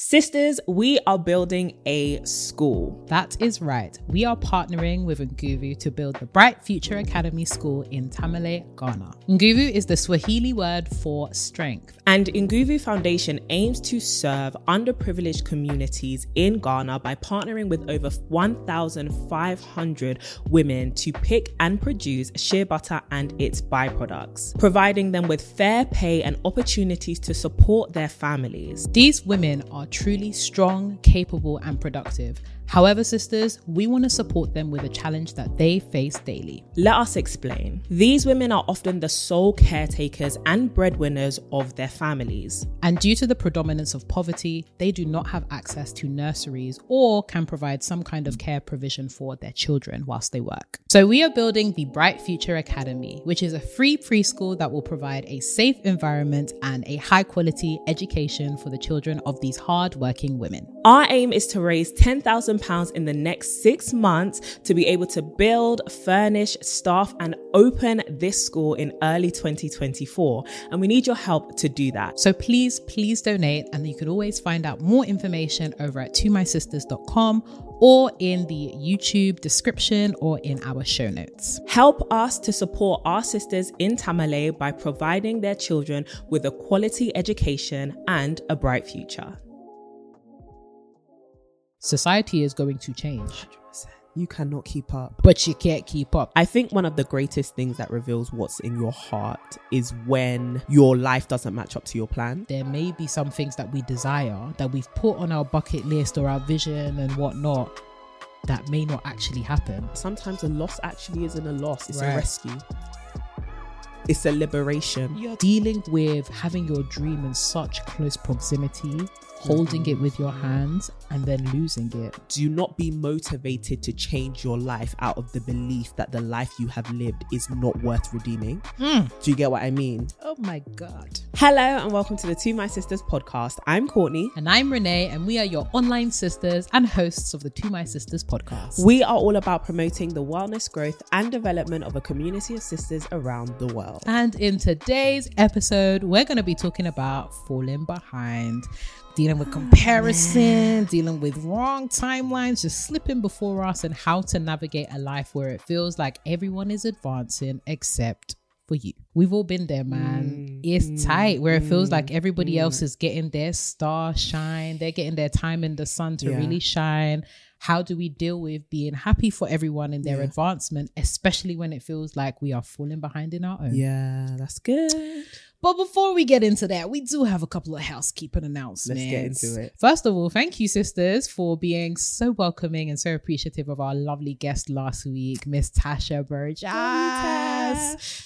Sisters, we are building a school. That is right. We are partnering with Nguvu to build the Bright Future Academy School in Tamale, Ghana. Nguvu is the Swahili word for strength. And Nguvu Foundation aims to serve underprivileged communities in Ghana by partnering with over 1,500 women to pick and produce shea butter and its byproducts, providing them with fair pay and opportunities to support their families. These women are truly strong, capable, and productive. However, sisters, we want to support them with a challenge that they face daily. Let us explain. These women are often the sole caretakers and breadwinners of their families. And due to the predominance of poverty, they do not have access to nurseries or can provide some kind of care provision for their children whilst they work. So, we are building the Bright Future Academy, which is a free preschool that will provide a safe environment and a high quality education for the children of these hard working women. Our aim is to raise £10,000 in the next six months to be able to build, furnish, staff, and open this school in early 2024. And we need your help to do that. So please, please donate. And you can always find out more information over at tomysisters.com or in the YouTube description or in our show notes. Help us to support our sisters in Tamale by providing their children with a quality education and a bright future. Society is going to change, You cannot keep up. but you can't keep up. I think one of the greatest things that reveals what's in your heart is when your life doesn't match up to your plan. There may be some things that we desire that we've put on our bucket list or our vision and whatnot that may not actually happen. Sometimes a loss actually isn't a loss, it's Right. a rescue. It's a liberation. You're dealing with having your dream in such close proximity, holding it with your hands, and then losing it. Do not be motivated to change your life out of the belief that the life you have lived is not worth redeeming. Hmm. Do you get what I mean? Oh my God. Hello and welcome to the To My Sisters podcast. I'm Courtney. And I'm Renee, and we are your online sisters and hosts of the To My Sisters podcast. We are all about promoting the wellness, growth, and development of a community of sisters around the world. And in today's episode, we're going to be talking about falling behind, dealing with comparison, dealing with wrong timelines, just slipping before us, and how to navigate a life where it feels like everyone is advancing except for you. We've all been there, man. Mm, it's mm, tight where it feels like mm, everybody else is getting their star shine, they're getting their time in the sun to Yeah. really shine. How do we deal with being happy for everyone in their Yeah. advancement, especially when it feels like we are falling behind in our own? Yeah, that's good. But before we get into that, we do have a couple of housekeeping announcements. Let's get into it. First of all, thank you, sisters, for being so welcoming and so appreciative of our lovely guest last week, Miss Tasha Burgess.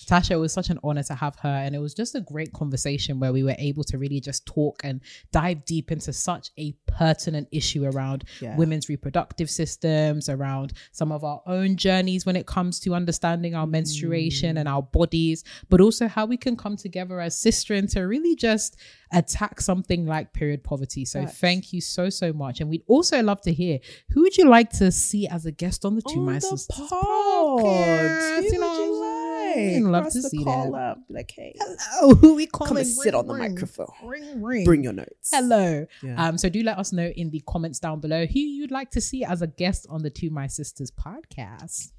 Tasha, it was such an honor to have her, and it was just a great conversation where we were able to really just talk and dive deep into such a pertinent issue around Yeah. women's reproductive systems, around some of our own journeys when it comes to understanding our menstruation and mm. our bodies, but also how we can come together as sistren to really just attack something like period poverty. So thank you so so much, and we'd also love to hear who would you like to see as a guest on the Two On My the Sisters pod. podcast? Who You know would you what I'm like? saying? Love to see call that. Up. Like, hey, Oh, who we calling? come and sit Ring, on the ring. microphone. Ring ring. Bring your notes. Hello. Yeah. Um, so do let us know in the comments down below who you'd like to see as a guest on the To My Sisters podcast.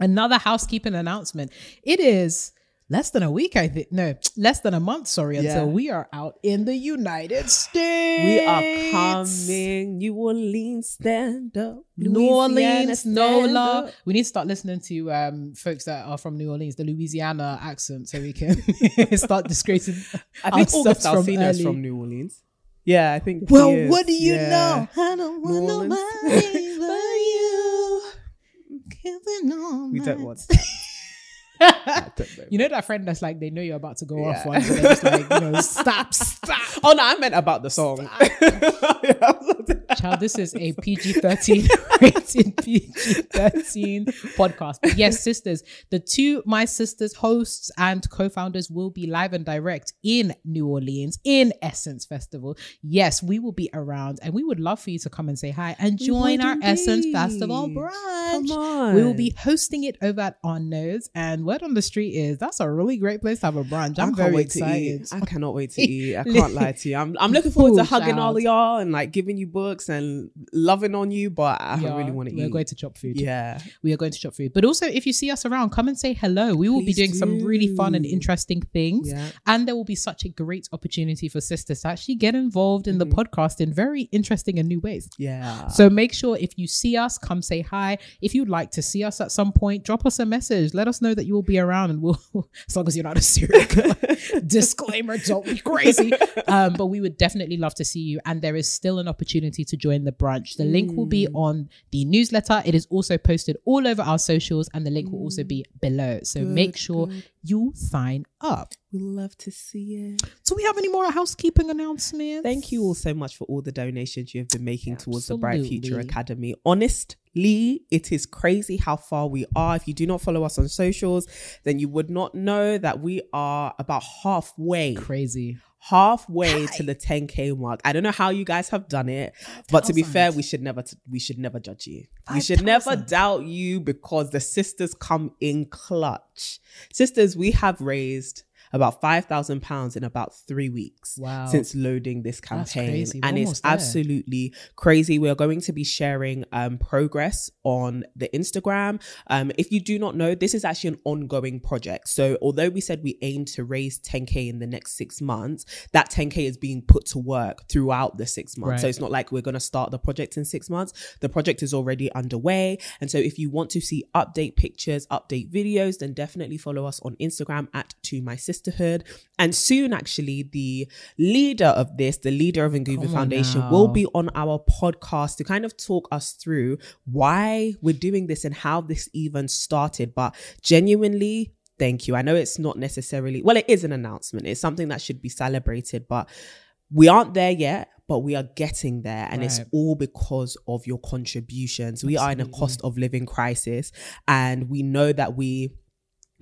Another housekeeping announcement. It is less than a week, I think. No, less than a month, sorry, Yeah. until we are out in the United States. We are coming. New Orleans, stand up. New Orleans, stand NOLA. up. We need to start listening to um, folks that are from New Orleans, the Louisiana accent, so we can start disgracing. I think August ourselves from New Orleans. Yeah, I think. Well, is. what do you Yeah. know? I don't want nobody but you. Killing all We don't want. you know that friend that's like they know you're about to go off Yeah. once and they're just like you know stop stop Oh no, I meant about the song. child this is a PG-13 rated PG-13 podcast but yes sisters the to my sisters hosts and co-founders will be live and direct in New Orleans in Essence Festival yes we will be around and we would love for you to come and say hi and join our Essence. Festival brunch Come on. we will be hosting it over at Arnaud's and word on the street is that's a really great place to have a brunch I'm I very wait excited to eat. I cannot wait to eat. I can't lie to you. I'm I'm looking forward to Ooh, hugging all child. of y'all and like giving you books and loving on you, but I Yeah, really want to eat. we're going to chop food yeah. we are going to chop food. But also, if you see us around, come and say hello. We will be Please doing some really fun and interesting things. Yeah. And there will be such a great opportunity for sisters to actually get involved in the Mm-hmm. podcast in very interesting and new ways. Yeah. So make sure if you see us, come say hi. If you'd like to see us at some point, drop us a message. Let us know that you will be around and we'll, as long as you're not a serial killer. Disclaimer, don't be crazy. Um, but we would definitely love to see you. And there is still an opportunity to join the brunch. The link will Mm. be on the newsletter. It is also posted all over our socials and the link will also be below. So make Mm. Sure good. you sign up. We love to see it. Do we have any more housekeeping announcements? Thank you all so much for all the donations you have been making towards the Bright Future Academy. Academy. Honestly, it is crazy how far we are. If you do not follow us on socials, then you would not know that we are about halfway Crazy. halfway to the 10k mark. I don't know how you guys have done it, but to be fair, we should never t- we should never judge you. We should never doubt you because the sisters come in clutch. Sisters, we have raised about five thousand pounds in about three weeks Wow. since loading this campaign, crazy. And it's there. absolutely crazy. We are going to be sharing um, progress on the Instagram. Um, if you do not know, this is actually an ongoing project. So although we said we aim to raise 10k in the next six months, that 10k is being put to work throughout the six months. So it's not like we're going to start the project in six months. The project is already underway, and so if you want to see update pictures, update videos, then definitely follow us on Instagram at To My Sisterhood. And soon, actually, the leader of this, the leader of Nguvu Foundation, now. will be on our podcast to kind of talk us through why we're doing this and how this even started. But genuinely, thank you. I know it's not necessarily, well, it is an announcement, it's something that should be celebrated, but we aren't there yet. But we are getting there, and it's all because of your contributions. We are in a cost of living crisis, and we know that we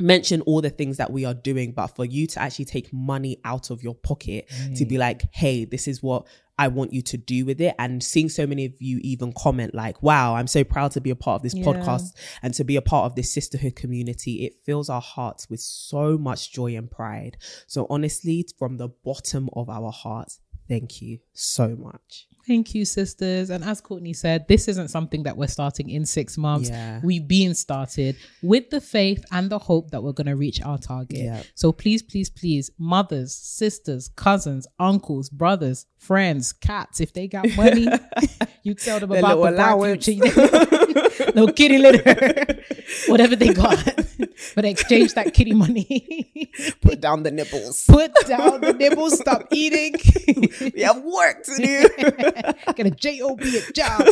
mention all the things that we are doing, but for you to actually take money out of your pocket to be mm. like, hey, this is what I want you to do with it. And seeing so many of you even comment, like, wow, I'm so proud to be a part of this Yeah. podcast and to be a part of this sisterhood community. It fills our hearts with so much joy and pride. So, honestly, from the bottom of our hearts, thank you so much. Thank you, sisters. And as Courtney said, this isn't something that we're starting in six months. Yeah. We've been started with the faith and the hope that we're going to reach our target. Yeah. So please, please, please, mothers, sisters, cousins, uncles, brothers, friends, cats, if they got money, you tell them about the allowance. Little kitty litter, whatever they got. but exchange that kitty money. Put down the nipples. Put down the nibbles, stop eating. we have work to do. get a job at job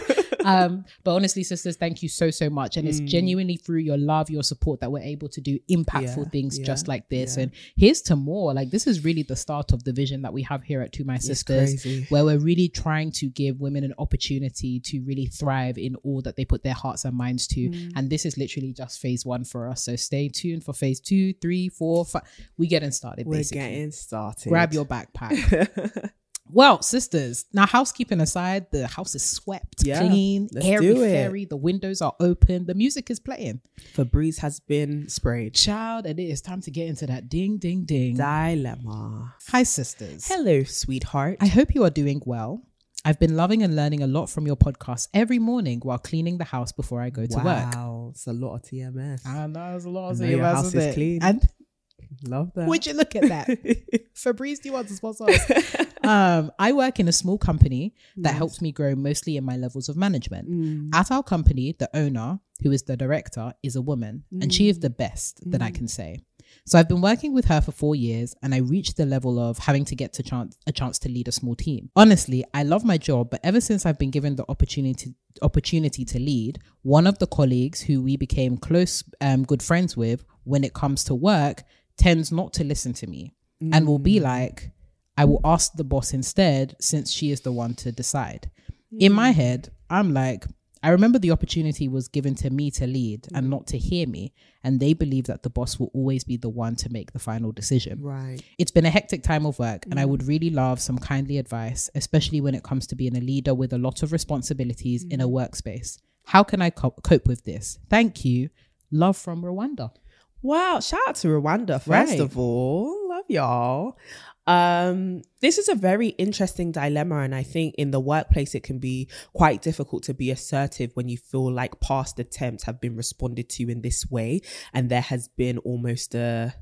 um but honestly sisters thank you so so much and it's genuinely through your love your support that we're able to do impactful Yeah, things yeah, just like this and here's to more like this is really the start of the vision that we have here at to my sisters where we're really trying to give women an opportunity to really thrive in all that they put their hearts and minds to mm. and this is literally just phase one for us so stay tuned for phase two three four five we getting started We're basically getting started. grab your backpack well, sisters, now housekeeping aside, the house is swept, Yeah, clean, airy fairy, the windows are open, the music is playing. Febreze has been sprayed. Child, and it is time to get into that ding ding ding. Dilemma. Hi, sisters. Hello, sweetheart. I hope you are doing well. I've been loving and learning a lot from your podcast every morning while cleaning the house before I go to work. Wow, it's a lot of TMS. I know there's a lot I know your house is clean. And Love that. would you look at that? Febreze, do you want to sponsor us? um, I work in a small company that helps me grow mostly in my levels of management. Mm. At our company, the owner, who is the director, is a woman, and she is the best that Mm. I can say. So I've been working with her for four years and I reached the level of having to get to chance, a chance to lead a small team. Honestly, I love my job, but ever since I've been given the opportunity opportunity to lead, one of the colleagues who we became close, um, good friends with when it comes to work tends not to listen to me and will be like, I will ask the boss instead since she is the one to decide. In my head, I'm like, I remember the opportunity was given to me to lead and not to hear me. And they believe that the boss will always be the one to make the final decision. Right. It's been a hectic time of work, and I mm. would really love some kindly advice, especially when it comes to being a leader with a lot of responsibilities in a mm-hmm. workspace. How can I co- cope with this? Thank you. Love from Rwanda. Wow, shout out to Rwanda first Right. of all. Love y'all. Um, this is a very interesting dilemma, and I think in the workplace it can be quite difficult to be assertive when you feel like past attempts have been responded to in this way, and there has been almost a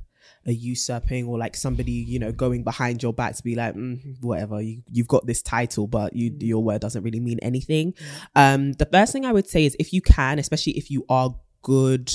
a usurping or like somebody you know going behind your back to be like mm, whatever you, you've got this title but you your word doesn't really mean anything. Um the first thing i would say is if you can especially if you are good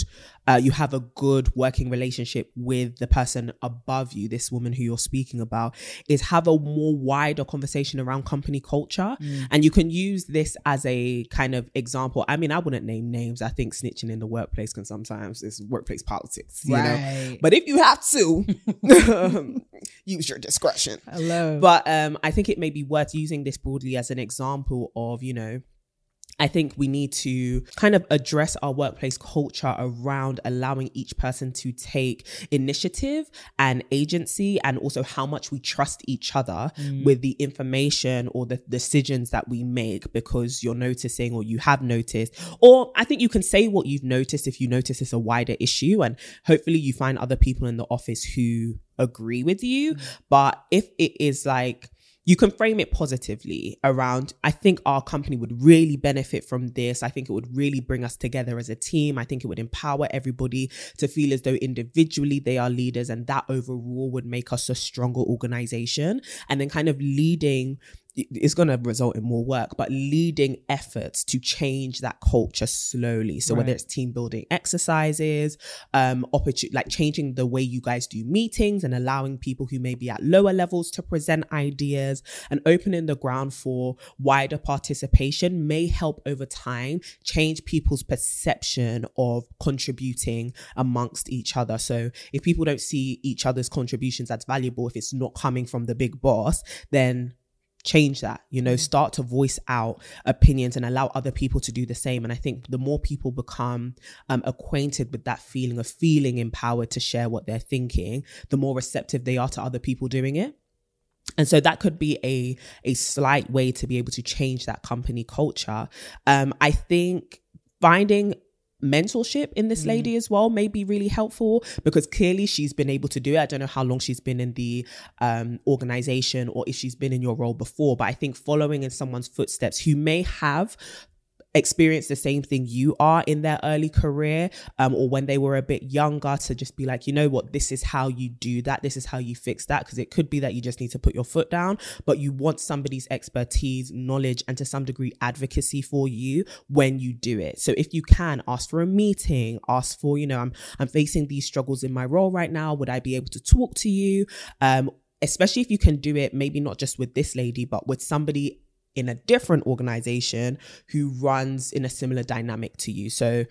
uh, you have a good working relationship with the person above you this woman who you're speaking about is have a more wider conversation around company culture. And you can use this as a kind of example. I mean i wouldn't name names. I think snitching in the workplace can sometimes is workplace politics you know? Right. but if you have to use your discretion. Hello. but um, I think it may be worth using this broadly as an example of, you know, I think we need to kind of address our workplace culture around allowing each person to take initiative and agency and also how much we trust each other mm. with the information or the decisions that we make because you're noticing or you have noticed. Or I think you can say what you've noticed if you notice it's a wider issue and hopefully you find other people in the office who agree with you. Mm. But if it is like, you can frame it positively around i think our company would really benefit from this. I think it would really bring us together as a team. I think it would empower everybody to feel as though individually they are leaders and that overall would make us a stronger organization. And then kind of leading it's going to result in more work, but leading efforts to change that culture slowly. So whether it's team building exercises, um, opportunity like changing the way you guys do meetings and allowing people who may be at lower levels to present ideas and opening the ground for wider participation may help over time change people's perception of contributing amongst each other. So if people don't see each other's contributions as valuable, if it's not coming from the big boss, then change that you know start to voice out opinions and allow other people to do the same. And i think the more people become um, acquainted with that feeling of feeling empowered to share what they're thinking the more receptive they are to other people doing it. And so that could be a a slight way to be able to change that company culture. Um i think finding mentorship in this lady as well may be really helpful because clearly she's been able to do it. I don't know how long she's been in the um, organization or if she's been in your role before, but I think following in someone's footsteps who may have experienced the same thing you are in their early career um, or when they were a bit younger to just be like you know what this is how you do that this is how you fix that because it could be that you just need to put your foot down but you want somebody's expertise knowledge and to some degree advocacy for you when you do it. So if you can ask for a meeting ask for you know i'm i'm facing these struggles in my role right now would i be able to talk to you? Um especially if you can do it maybe not just with this lady but with somebody in a different organization who runs in a similar dynamic to you. So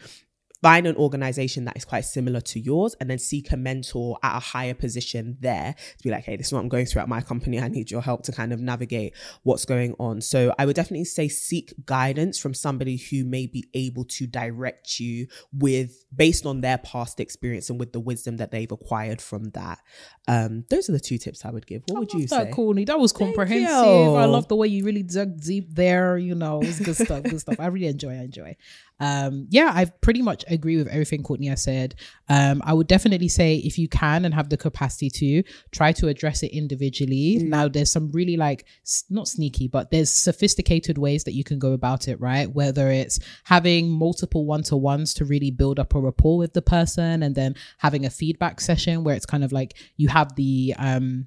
find an organization that is quite similar to yours and then seek a mentor at a higher position there to be like, hey, this is what I'm going through at my company. I need your help to kind of navigate what's going on. So I would definitely say seek guidance from somebody who may be able to direct you with based on their past experience and with the wisdom that they've acquired from that. Um, those are the two tips I would give. What would I love you that, say? Courtney. That was comprehensive. I love the way you really dug deep there. You know, it's good stuff. Good stuff. I really enjoy. I enjoy. Um, yeah, I pretty much agree with everything Courtney has said. Um, I would definitely say if you can and have the capacity to try to address it individually. Now, there's some really like not sneaky, but there's sophisticated ways that you can go about it. Right, whether it's having multiple one to ones to really build up a rapport with the person, and then having a feedback session where it's kind of like you have the um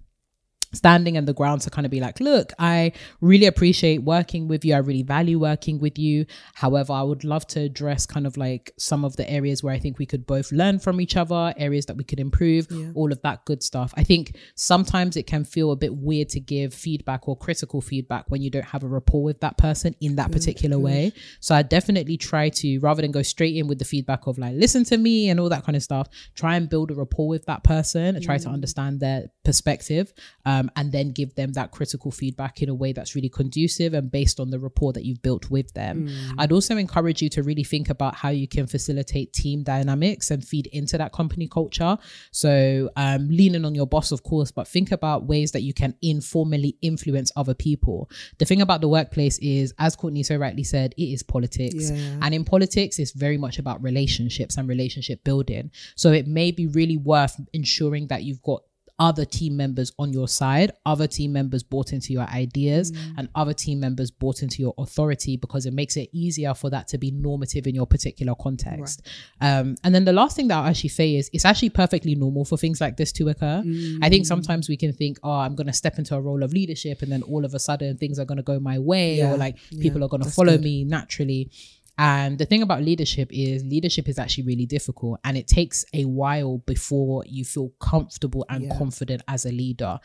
standing in the ground to kind of be like, look, I really appreciate working with you. I really value working with you. However, I would love to address kind of like some of the areas where I think we could both learn from each other, areas that we could improve, all of that good stuff. I think sometimes it can feel a bit weird to give feedback or critical feedback when you don't have a rapport with that person in that particular way. So I definitely try to, rather than go straight in with the feedback of like, listen to me and all that kind of stuff, try and build a rapport with that person and try to understand their perspective. Um, and then give them that critical feedback in a way that's really conducive and based on the rapport that you've built with them. I'd also encourage you to really think about how you can facilitate team dynamics and feed into that company culture. So, um, leaning on your boss, of course, but think about ways that you can informally influence other people. The thing about the workplace is, as Courtney so rightly said, it is politics. Yeah. And in politics, it's very much about relationships and relationship building. So, it may be really worth ensuring that you've got other team members on your side, other team members bought into your ideas, and other team members bought into your authority because it makes it easier for that to be normative in your particular context. Um, and then the last thing that I'll actually say is it's actually perfectly normal for things like this to occur. I think sometimes we can think, oh, I'm going to step into a role of leadership, and then all of a sudden things are going to go my way, Yeah, or like yeah, people are going to follow good. me naturally. And the thing about leadership is leadership is actually really difficult and it takes a while before you feel comfortable and Yeah. confident as a leader.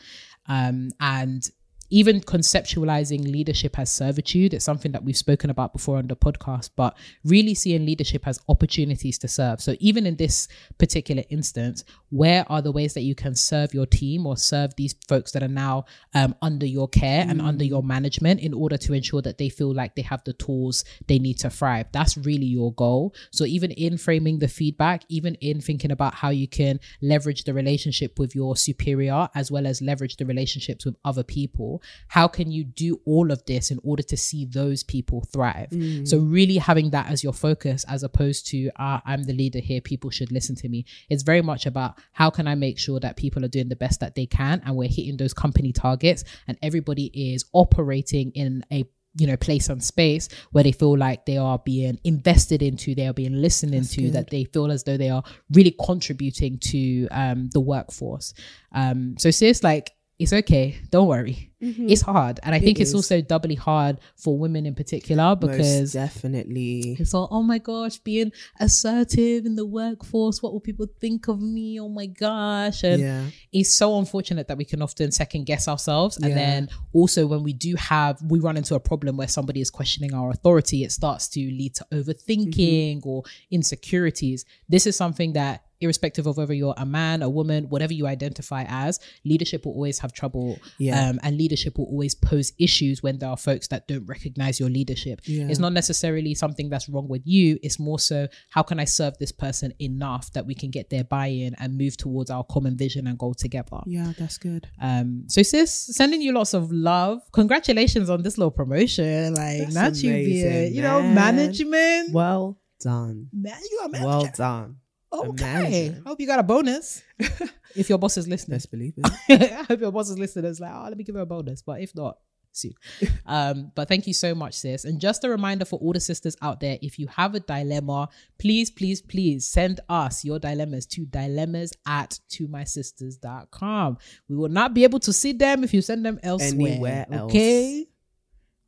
Um, and even conceptualizing leadership as servitude, it's something that we've spoken about before on the podcast, but really seeing leadership as opportunities to serve. So even in this particular instance, where are the ways that you can serve your team or serve these folks that are now um, under your care and under your management in order to ensure that they feel like they have the tools they need to thrive? That's really your goal. So even in framing the feedback, even in thinking about how you can leverage the relationship with your superior as well as leverage the relationships with other people, how can you do all of this in order to see those people thrive? So really having that as your focus as opposed to uh, I'm the leader here, people should listen to me. It's very much about how can I make sure that people are doing the best that they can and we're hitting those company targets and everybody is operating in a you know place and space where they feel like they are being invested into they are being listened into that they feel as though they are really contributing to um the workforce um so sis like it's okay don't worry it's hard and i think it's also doubly hard for women in particular because Most definitely. it's all, oh my gosh, being assertive in the workforce. What will people think of me? Oh my gosh. And Yeah. it's so unfortunate that we can often second guess ourselves. And Yeah. then also when we do have, we run into a problem where somebody is questioning our authority, it starts to lead to overthinking Mm-hmm. or insecurities. This is something that irrespective of whether you're a man, a woman, whatever you identify as, leadership will always have trouble. Yeah. Um, and leadership will always pose issues when there are folks that don't recognize your leadership. Yeah. It's not necessarily something that's wrong with you. It's more so how can I serve this person enough that we can get their buy-in and move towards our common vision and goal together. Yeah, that's good. Um, so sis, sending you lots of love. Congratulations on this little promotion. Like That's not you amazing, you know, management. Well done. Man, you are. Well done. Okay. imagine. I hope you got a bonus. if your boss is listening. Let's believe it. I hope your boss is listening. It's like, oh, let me give her a bonus. But if not, soon. um, but thank you so much, sis. And just a reminder for all the sisters out there, if you have a dilemma, please, please, please send us your dilemmas to dilemmas at to my sisters.com. We will not be able to see them if you send them elsewhere. Anywhere else. Okay.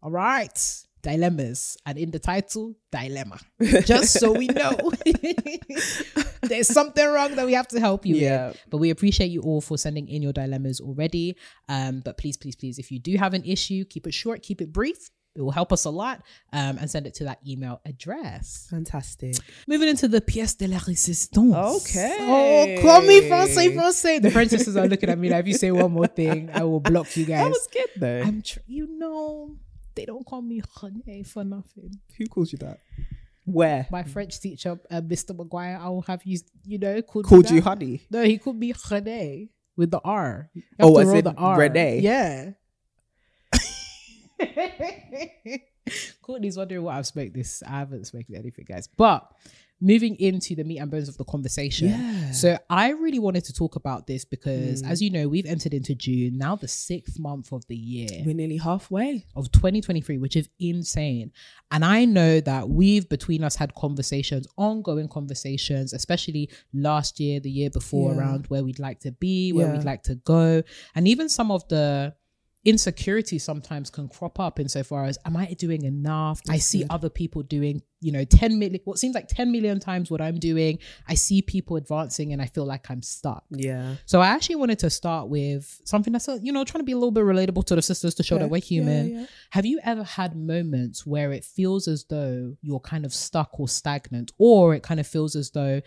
All right. Dilemmas. And in the title, dilemma. Just so we know. There's something wrong that we have to help you Yeah. with. But we appreciate you all for sending in your dilemmas already. Um, but please, please, please, if you do have an issue, keep it short, keep it brief. It will help us a lot. Um, and send it to that email address. Fantastic. Moving into the pièce de la résistance. Okay. Oh, call me français, français. The French sisters are looking at me like, if you say one more thing, I will block you guys. That was good though. I'm, tr- you know, they don't call me René for nothing. Who calls you that? Where? My French teacher, uh, Mr. Maguire, I will have you, you know, called, Called you that. honey. No, he called me René with the R. You have Oh, to as roll in the R. Renee? Yeah. Courtney's wondering what I've smoked this. I haven't smoked anything, guys. But moving into the meat and bones of the conversation. Yeah. So I really wanted to talk about this because, Mm. as you know, we've entered into June, now the sixth month of the year We're nearly halfway. of 2023, which is insane. And I know that we've between us had conversations, ongoing conversations, especially last year, the year before, Yeah. around where we'd like to be, where Yeah. we'd like to go. And even some of the insecurity sometimes can crop up insofar as am I doing enough? I see other people doing, you know, 10 million, what seems like 10 million times what I'm doing. I see people advancing and I feel like I'm stuck. Yeah. So I actually wanted to start with something that's, you know, trying to be a little bit relatable to the sisters to show that we're human. yeah. Have you ever had moments where it feels as though you're kind of stuck or stagnant, or it kind of feels as though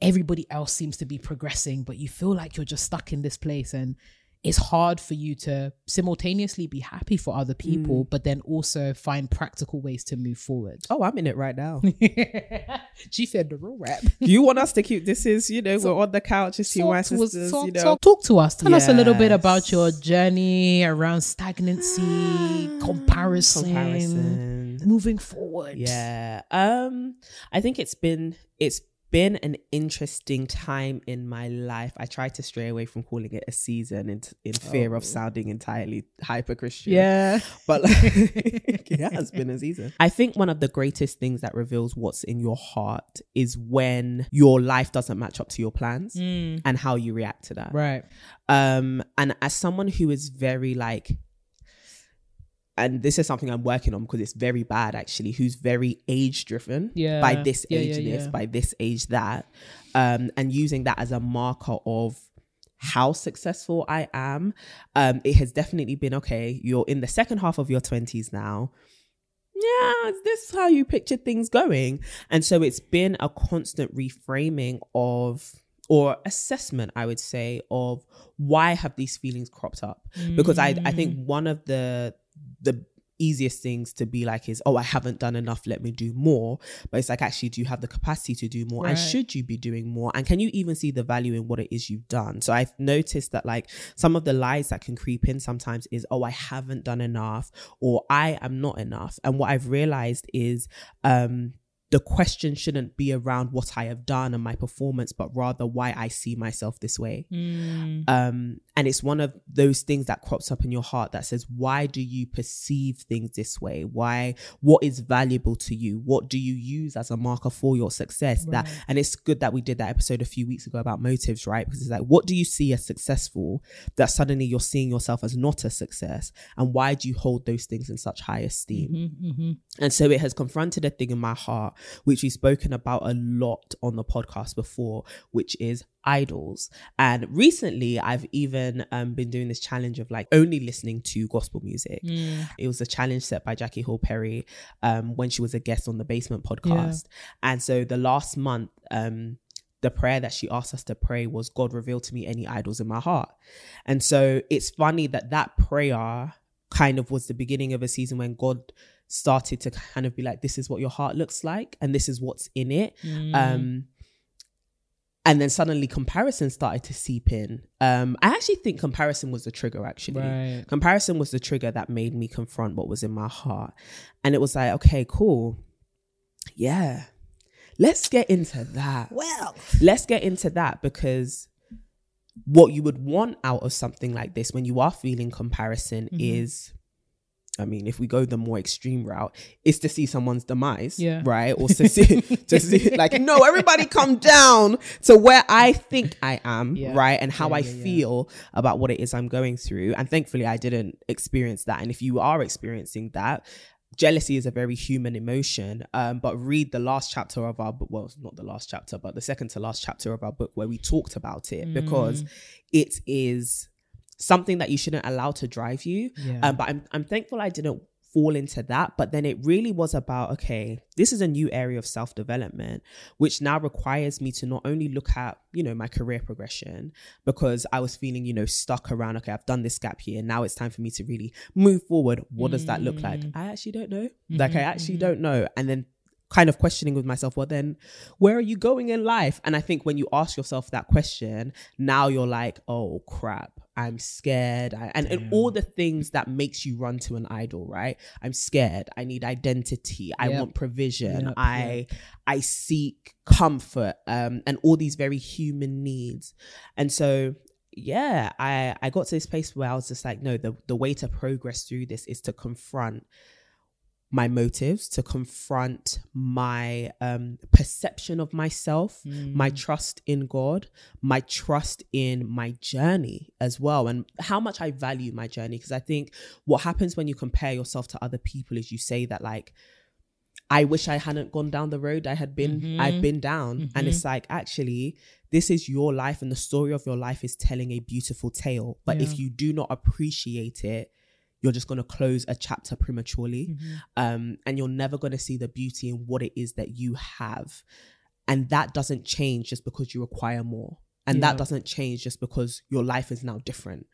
everybody else seems to be progressing, but you feel like you're just stuck in this place and it's hard for you to simultaneously be happy for other people, but then also find practical ways to move forward? Oh, I'm in it right now. she said the real rap. Do you want us to keep this is, you know, we're on the couch, you, my to us- sisters, talk, you know. talk- talk to us. Tell us a little bit about your journey around stagnancy, comparison, Comparison. moving forward. Yeah. Um, I think it's been it's been an interesting time in my life. I try to stray away from calling it a season in, in fear of sounding entirely hyper Christian. Yeah. But like, it has been a season. I think one of the greatest things that reveals what's in your heart is when your life doesn't match up to your plans and how you react to that. Right. Um, and as someone who is very like, and this is something I'm working on because it's very bad actually, who's very age driven Yeah. by this Yeah, age yeah, this, by this age that, um, and using that as a marker of how successful I am. Um, it has definitely been okay. You're in the second half of your 20s now. Yeah, this is this how you picture things going? And so it's been a constant reframing of or assessment, I would say, of why have these feelings cropped up? Because I I think one of the the easiest things to be like is oh i haven't done enough let me do more. But it's like actually do you have the capacity to do more? And should you be doing more? And can you even see the value in what it is you've done? So i've noticed that like some of the lies that can creep in sometimes is oh i haven't done enough or i am not enough. And what i've realized is um the question shouldn't be around what I have done and my performance, but rather why I see myself this way. Mm. Um, and it's one of those things that crops up in your heart that says, why do you perceive things this way? Why, what is valuable to you? What do you use as a marker for your success? That, and it's good that we did that episode a few weeks ago about motives, right? Because it's like, what do you see as successful that suddenly you're seeing yourself as not a success? And why do you hold those things in such high esteem? Mm-hmm, mm-hmm. And so it has confronted a thing in my heart, which we've spoken about a lot on the podcast before, which is idols. And recently, I've even um, been doing this challenge of like only listening to gospel music. It was a challenge set by Jackie Hill Perry um, when she was a guest on the Basement podcast. And so the last month, um, the prayer that she asked us to pray was God reveal to me any idols in my heart. And so it's funny that that prayer kind of was the beginning of a season when God started to kind of be like, this is what your heart looks like and this is what's in it. Um, and then suddenly comparison started to seep in. Um, I actually think comparison was the trigger, actually. Right. Comparison was the trigger that made me confront what was in my heart. And it was like, okay, cool. Yeah. Let's get into that. Well, let's get into that because what you would want out of something like this when you are feeling comparison Mm-hmm. is I mean, if we go the more extreme route, is to see someone's demise, Yeah. right? Or to see, to see, like, no, everybody come down to where I think I am, Yeah. right? And how Yeah, I feel about what it is I'm going through. And thankfully, I didn't experience that. And if you are experiencing that, jealousy is a very human emotion. Um, but read the last chapter of our book. Well, it's not the last chapter, but the second to last chapter of our book where we talked about it because Mm. it is something that you shouldn't allow to drive you. Yeah. Um, but I'm I'm thankful I didn't fall into that. But then it really was about okay, this is a new area of self development, which now requires me to not only look at you know my career progression because I was feeling you know stuck around. Okay, I've done this gap here. Now it's time for me to really move forward. What does that look like? Mm. I actually don't know. Mm-hmm, like I actually mm-hmm. don't know. And then kind of questioning with myself, well, then where are you going in life? And I think when you ask yourself that question, now you're like, oh crap, I'm scared, I, and, and all the things that makes you run to an idol, right? I'm scared. I need identity. I Yep. want provision. Yep, I I seek comfort, um, and all these very human needs. And so, yeah, I I got to this place where I was just like, no, the the way to progress through this is to confront my motives to confront my um perception of myself my mm. trust in god my trust in my journey as well and how much i value my journey. Because i think what happens when you compare yourself to other people is you say that like i wish i hadn't gone down the road i had been i've mm-hmm. been down. And it's mm-hmm. like actually this is your life and the story of your life is telling a beautiful tale. But if you do not appreciate it you're just going to close a chapter prematurely um, and you're never going to see the beauty in what it is that you have. And that doesn't change just because you require more. And that doesn't change just because your life is now different.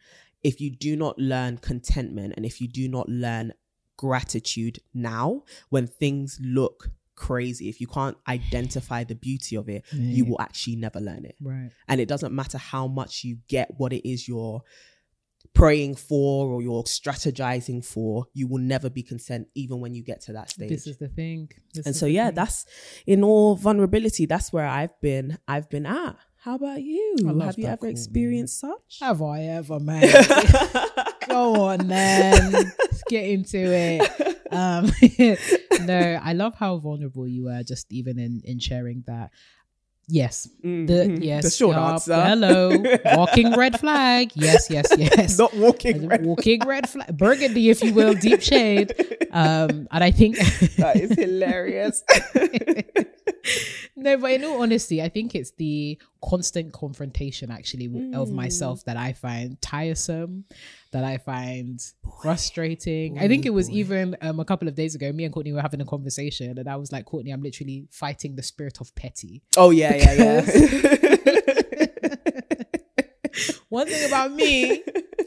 If you do not learn contentment and if you do not learn gratitude now when things look crazy if you can't identify the beauty of it you will actually never learn it. Right. and it doesn't matter how much you get what it is you're praying for or you're strategizing for you will never be content even when you get to that stage This is the thing. This and so yeah thing. that's in all vulnerability that's where i've been i've been at how about you have you ever call, man. experienced such Have I ever, man? Go on, then. Let's get into it. Um, no, I love how vulnerable you were, just even in in sharing that. Yes, the Mhm. yes, the short yup, answer Hello, walking red flag. Yes, yes, yes. not walking red walking red flag, burgundy, if you will, deep shade. Um, and I think that is hilarious no, but in all honesty, I think it's the constant confrontation actually w of Mm. myself that I find tiresome, that I find frustrating. I think it was even um, a couple of days ago, me and Courtney were having a conversation, and I was like, Courtney, I'm literally fighting the spirit of petty. oh yeah yeah yeah One thing about me,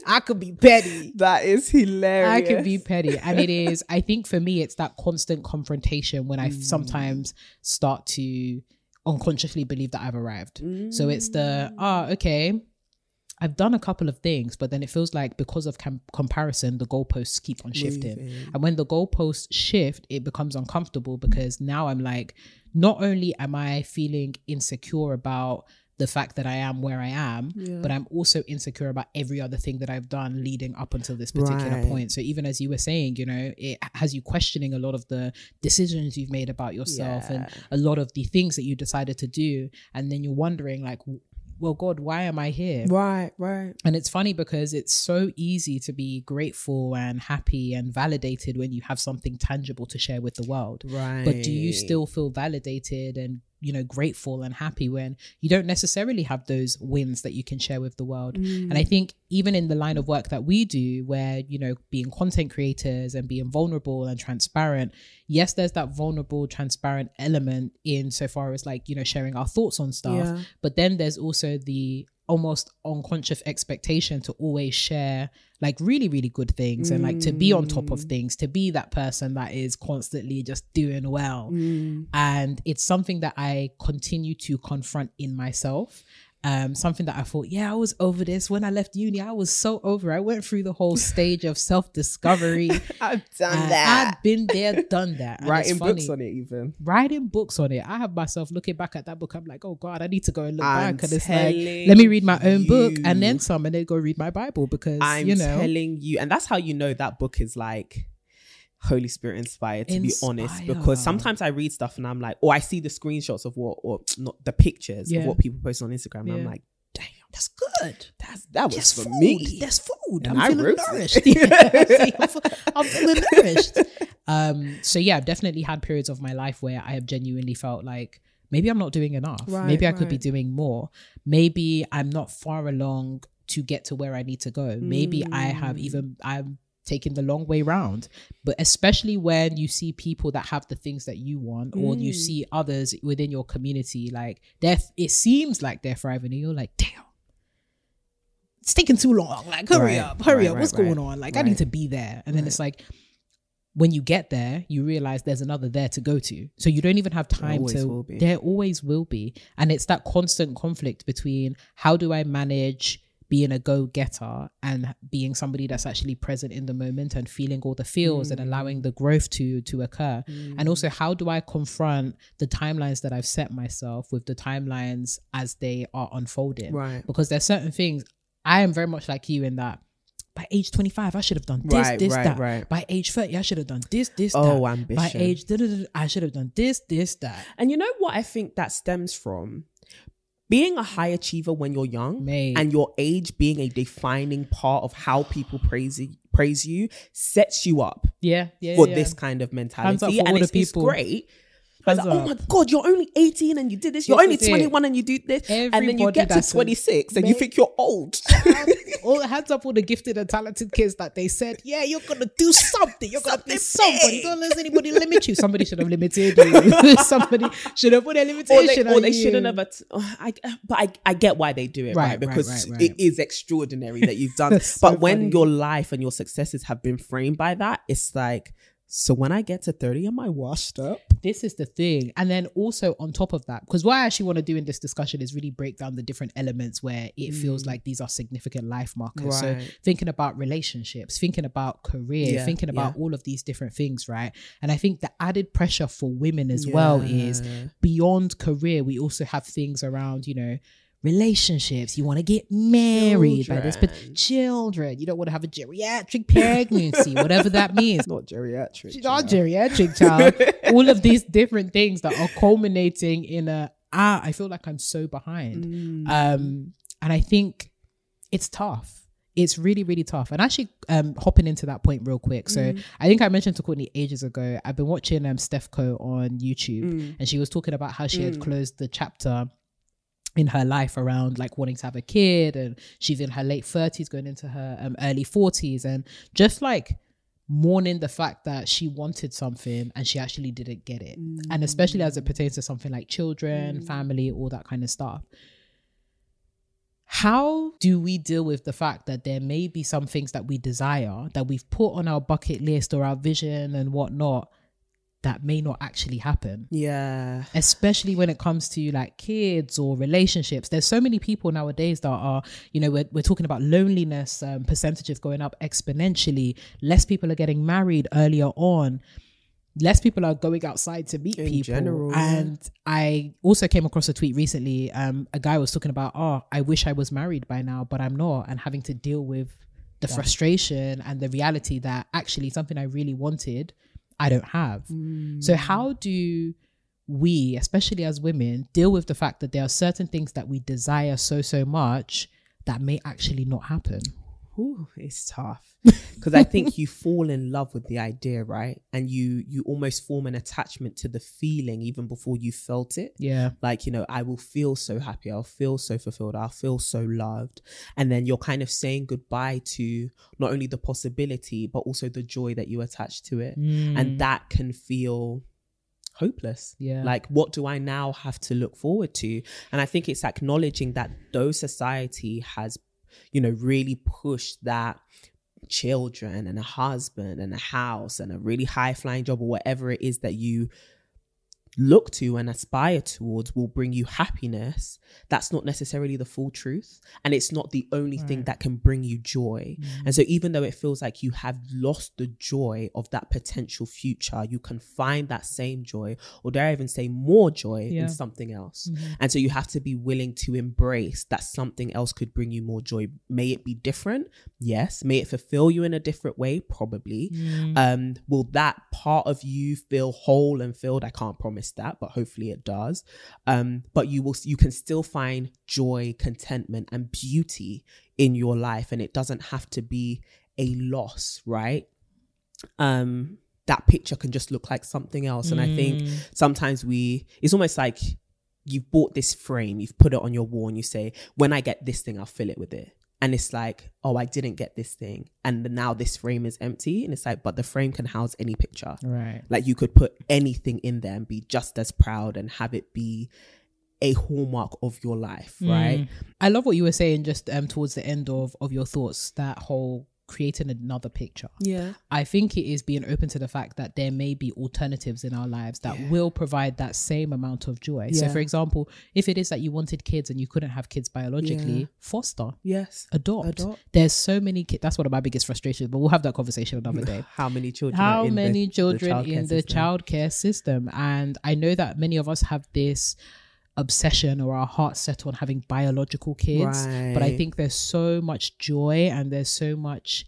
I could be petty. that is hilarious I could be petty. And it is, I think for me, it's that constant confrontation when Mm. Sometimes start to unconsciously believe that I've arrived. So it's the, ah, okay, I've done a couple of things, but then it feels like because of com- comparison, the goalposts keep on shifting. And when the goalposts shift, it becomes uncomfortable because now I'm like, not only am I feeling insecure about the fact that I am where I am, but I'm also insecure about every other thing that I've done leading up until this particular Right. point. So even as you were saying, you know, it has you questioning a lot of the decisions you've made about yourself and a lot of the things that you decided to do. And then you're wondering, like, well, God, why am I here? right right And it's funny because it's so easy to be grateful and happy and validated when you have something tangible to share with the world. right But do you still feel validated and you know grateful and happy when you don't necessarily have those wins that you can share with the world? And I mm. think even in the line of work that we do where you know being content creators and being vulnerable and transparent, yes there's that vulnerable transparent element in so far as like you know sharing our thoughts on stuff, Yeah. but then there's also the almost unconscious expectation to always share like really really good things and like to be on top of mm. things to be that person that is constantly just doing well. Mm. And it's something that i continue to confront in myself um something that i thought yeah i was over this. When i left uni i was so over i went through the whole stage of self-discovery. I've done that. I've been there done that. Writing books on it even. Writing books on it. I have myself looking back at that book. I'm like, oh God, I need to go and look I'm back. And it's like, let me read my own book and then some, and then go read my Bible because I'm you know, telling you, and that's how you know that book is like Holy Spirit inspired. To be honest, because sometimes I read stuff and I'm like, or I see the screenshots of what, or not the pictures Yeah. of what people post on Instagram, and I'm like, damn, that's good. that's that was for food. me. That's food. And I'm I feeling nourished. Yeah, I'm, feeling nourished. Um, so yeah, I've definitely had periods of my life where I have genuinely felt like maybe I'm not doing enough. Right, maybe I could be doing more. Maybe I'm not far along to get to where I need to go. Maybe I have Mm. even I'm taking the long way round. But especially when you see people that have the things that you want, or you Mm. see others within your community, like they're it seems like they're thriving, and you're like, damn. It's taking too long. Like, hurry Right, up, hurry right, up. right, What's going on? Like, I need to be there. And then it's like, when you get there, you realize there's another there to go to. So you don't even have time always to. There always will be, and it's that constant conflict between how do I manage being a go-getter and being somebody that's actually present in the moment and feeling all the feels and mm. allowing the growth to to occur and mm. also how do i confront the timelines that i've set myself with the timelines as they are unfolding Right. because there's certain things i am very much like you in that by age 25 i should have done this Right, this right, that right. by age 30 i should have done this this Oh, that ambition. by age i should have done this this that And you know what I think that stems from? Being a high achiever when you're young Mate. and your age being a defining part of how people praise you, praise you sets you up yeah yeah for yeah. this kind of mentality. for And it's, it's people. great. Like, oh uh, my God, you're only 18 and you did this. You're This only is it. 21 and you do this. and then you Everybody get to 26 and you think you're old. all hands up all the gifted and talented kids that they said, yeah, you're gonna do something. You're gonna be Something somebody. Don't let anybody limit you. Somebody should have limited you. somebody should have put a or limitation they, or they shouldn't have. At- oh, I, but I, I get why they do it, Right, right? Because right, right. it is extraordinary that you've done. So but when funny. your life and your successes have been framed by that, it's like, so when I get to 30, am I washed up? This is the thing. And then also on top of that, because what I actually want to do in this discussion is really break down the different elements where it feels like these are significant life markers. So Mm. Thinking about relationships, thinking about career, Yeah, thinking about yeah. all of these different things, right? And I think the added pressure for women as well is beyond career, we also have things around, you know, relationships. You want to get married by this, but Children. children. You don't want to have a geriatric pregnancy, whatever that means. Not geriatric. She's not geriatric child. All of these different things that are culminating in a ah, I feel like I'm so behind. Mm. Um, and I think it's tough. It's really, really tough. And actually, um, hopping into that point real quick. So I think I mentioned to Courtney ages ago. I've been watching um Steph Co on YouTube, and she was talking about how she had closed the chapter in her life around like wanting to have a kid and she's in her late 30s going into her um, early 40s and just like mourning the fact that she wanted something and she actually didn't get it. And especially as it pertains to something like children family all that kind of stuff. How do we deal with the fact that there may be some things that we desire that we've put on our bucket list or our vision and whatnot that may not actually happen. Yeah. especially when it comes to like kids or relationships. There's so many people nowadays that are you know we're, we're talking about loneliness um, percentages going up exponentially. Less people are getting married earlier on. Less people are going outside to meet In people. general, yeah. and i also came across a tweet recently um a guy was talking about oh i wish i was married by now but i'm not and having to deal with the frustration and the reality that actually something i really wanted i don't have. So mm. how do we especially as women deal with the fact that there are certain things that we desire so so much that may actually not happen Ooh, it's tough because I think you fall in love with the idea, right? And you you almost form an attachment to the feeling even before you felt it. yeah Like you know, I will feel so happy. I'll feel so fulfilled. I'll feel so loved. And then you're kind of saying goodbye to not only the possibility but also the joy that you attach to it, and mm. that can feel hopeless. Yeah. Like, what do I now have to look forward to? And I think it's acknowledging that though society has, you know, really push that children and a husband and a house and a really high flying job or whatever it is that you look to and aspire towards will bring you happiness, that's not necessarily the full truth. And it's not the only thing that can bring you joy. And so, even though it feels like you have lost the joy of that potential future, you can find that same joy, or dare I even say more joy Yeah. in something else. And so, you have to be willing to embrace that something else could bring you more joy. May it be different? Yes. May it fulfill you in a different way? Probably. Um, will that part of you feel whole and filled? I can't promise that, but hopefully it does. Um, but you will you can still find joy, contentment, and beauty in your life, and it doesn't have to be a loss, right? Um, that picture can just look like something else. And I think sometimes we it's almost like you've bought this frame, you've put it on your wall, and you say, When I get this thing, I'll fill it with it. And it's like, oh, I didn't get this thing. And now this frame is empty. And it's like, but the frame can house any picture. right Like you could put anything in there and be just as proud and have it be a hallmark of your life, right? I love what you were saying just um towards the end of of your thoughts. That whole creating another picture. Yeah. I think it is being open to the fact that there may be alternatives in our lives that will provide that same amount of joy. So, for example, if it is that you wanted kids and you couldn't have kids biologically, Yeah. foster, Yes. adopt. Adopt. There's so many kids. That's one of my biggest frustrations, but we'll have that conversation another day. How many children? How are in many the children childcare in the system? childcare system? And I know that many of us have this obsession or our heart set on having biological kids but i think there's so much joy and there's so much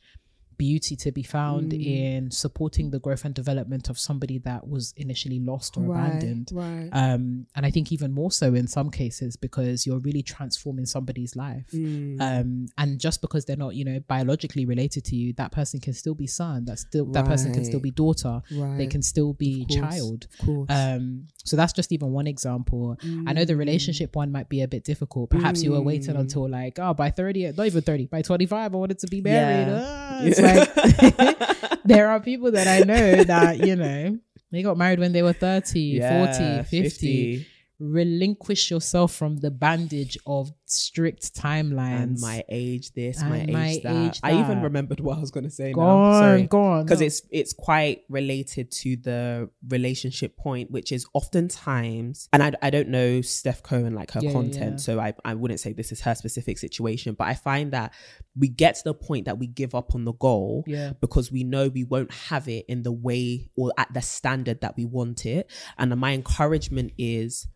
beauty to be found Mm. in supporting the growth and development of somebody that was initially lost or abandoned. Right. um and i think even more so in some cases because you're really transforming somebody's life. Mm. um and just because they're not you know biologically related to you that person can still be son that still that person can still be daughter. They can still be course, child. um so that's just even one example. I know the relationship one might be a bit difficult. Perhaps you were waiting Mm. until like oh by 30 not even 30 by 25 i wanted to be married. Yeah. Ah, like there are people that i know that you know they got married when they were 30 Yeah, 40 50 relinquish yourself from the bandage of strict timelines and my age this, my age my that. age I even remembered what I was going to say go now. on Sorry. go on because No. it's it's quite related to the relationship point which is oftentimes and I, I don't know steph cohen like her yeah, content yeah. so I, I wouldn't say this is her specific situation but i find that we get to the point that we give up on the goal yeah because we know we won't have it in the way or at the standard that we want it and my encouragement is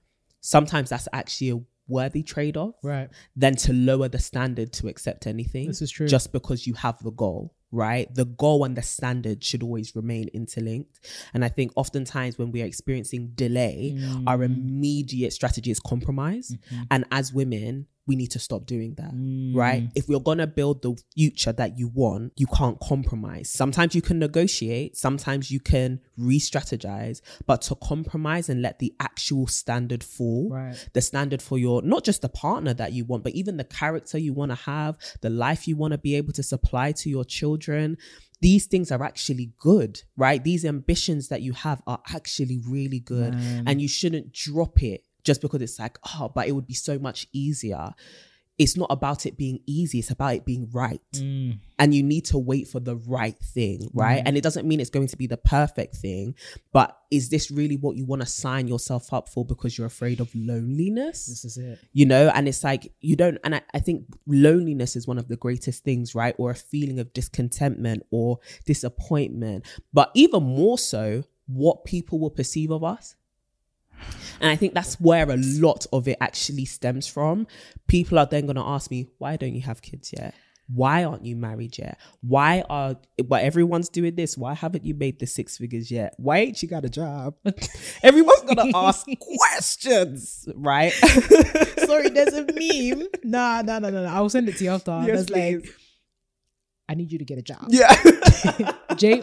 sometimes that's actually a worthy trade-off right than to lower the standard to accept anything. This is true. Just because you have the goal, right? The goal and the standard should always remain interlinked. And I think oftentimes when we are experiencing delay, Mm. our immediate strategy is compromise. Mm-hmm. And as women, we need to stop doing that, Mm. right? If we're gonna build the future that you want, you can't compromise. Sometimes you can negotiate, sometimes you can re strategize, but to compromise and let the actual standard fall, Right. the standard for your not just the partner that you want, but even the character you want to have, the life you want to be able to supply to your children. These things are actually good, right? These ambitions that you have are actually really good. And you shouldn't drop it just because it's like, oh, but it would be so much easier. It's not about it being easy, it's about it being right. Mm. And you need to wait for the right thing, right? Mm. And it doesn't mean it's going to be the perfect thing, but is this really what you want to sign yourself up for because you're afraid of loneliness? this is it you know and it's like you don't and I, I think loneliness is one of the greatest things right or a feeling of discontentment or disappointment but even more so what people will perceive of us and i think that's where a lot of it actually stems from people are then going to ask me why don't you have kids yet why aren't you married yet? Why are but everyone's doing this? Why haven't you made the six figures yet? Why ain't you got a job? Everyone's gonna ask questions, right? Sorry, there's a meme. Nah, nah, nah, nah. nah. I'll send it to you after. Yes, There's like. I need you to get a job. yeah. J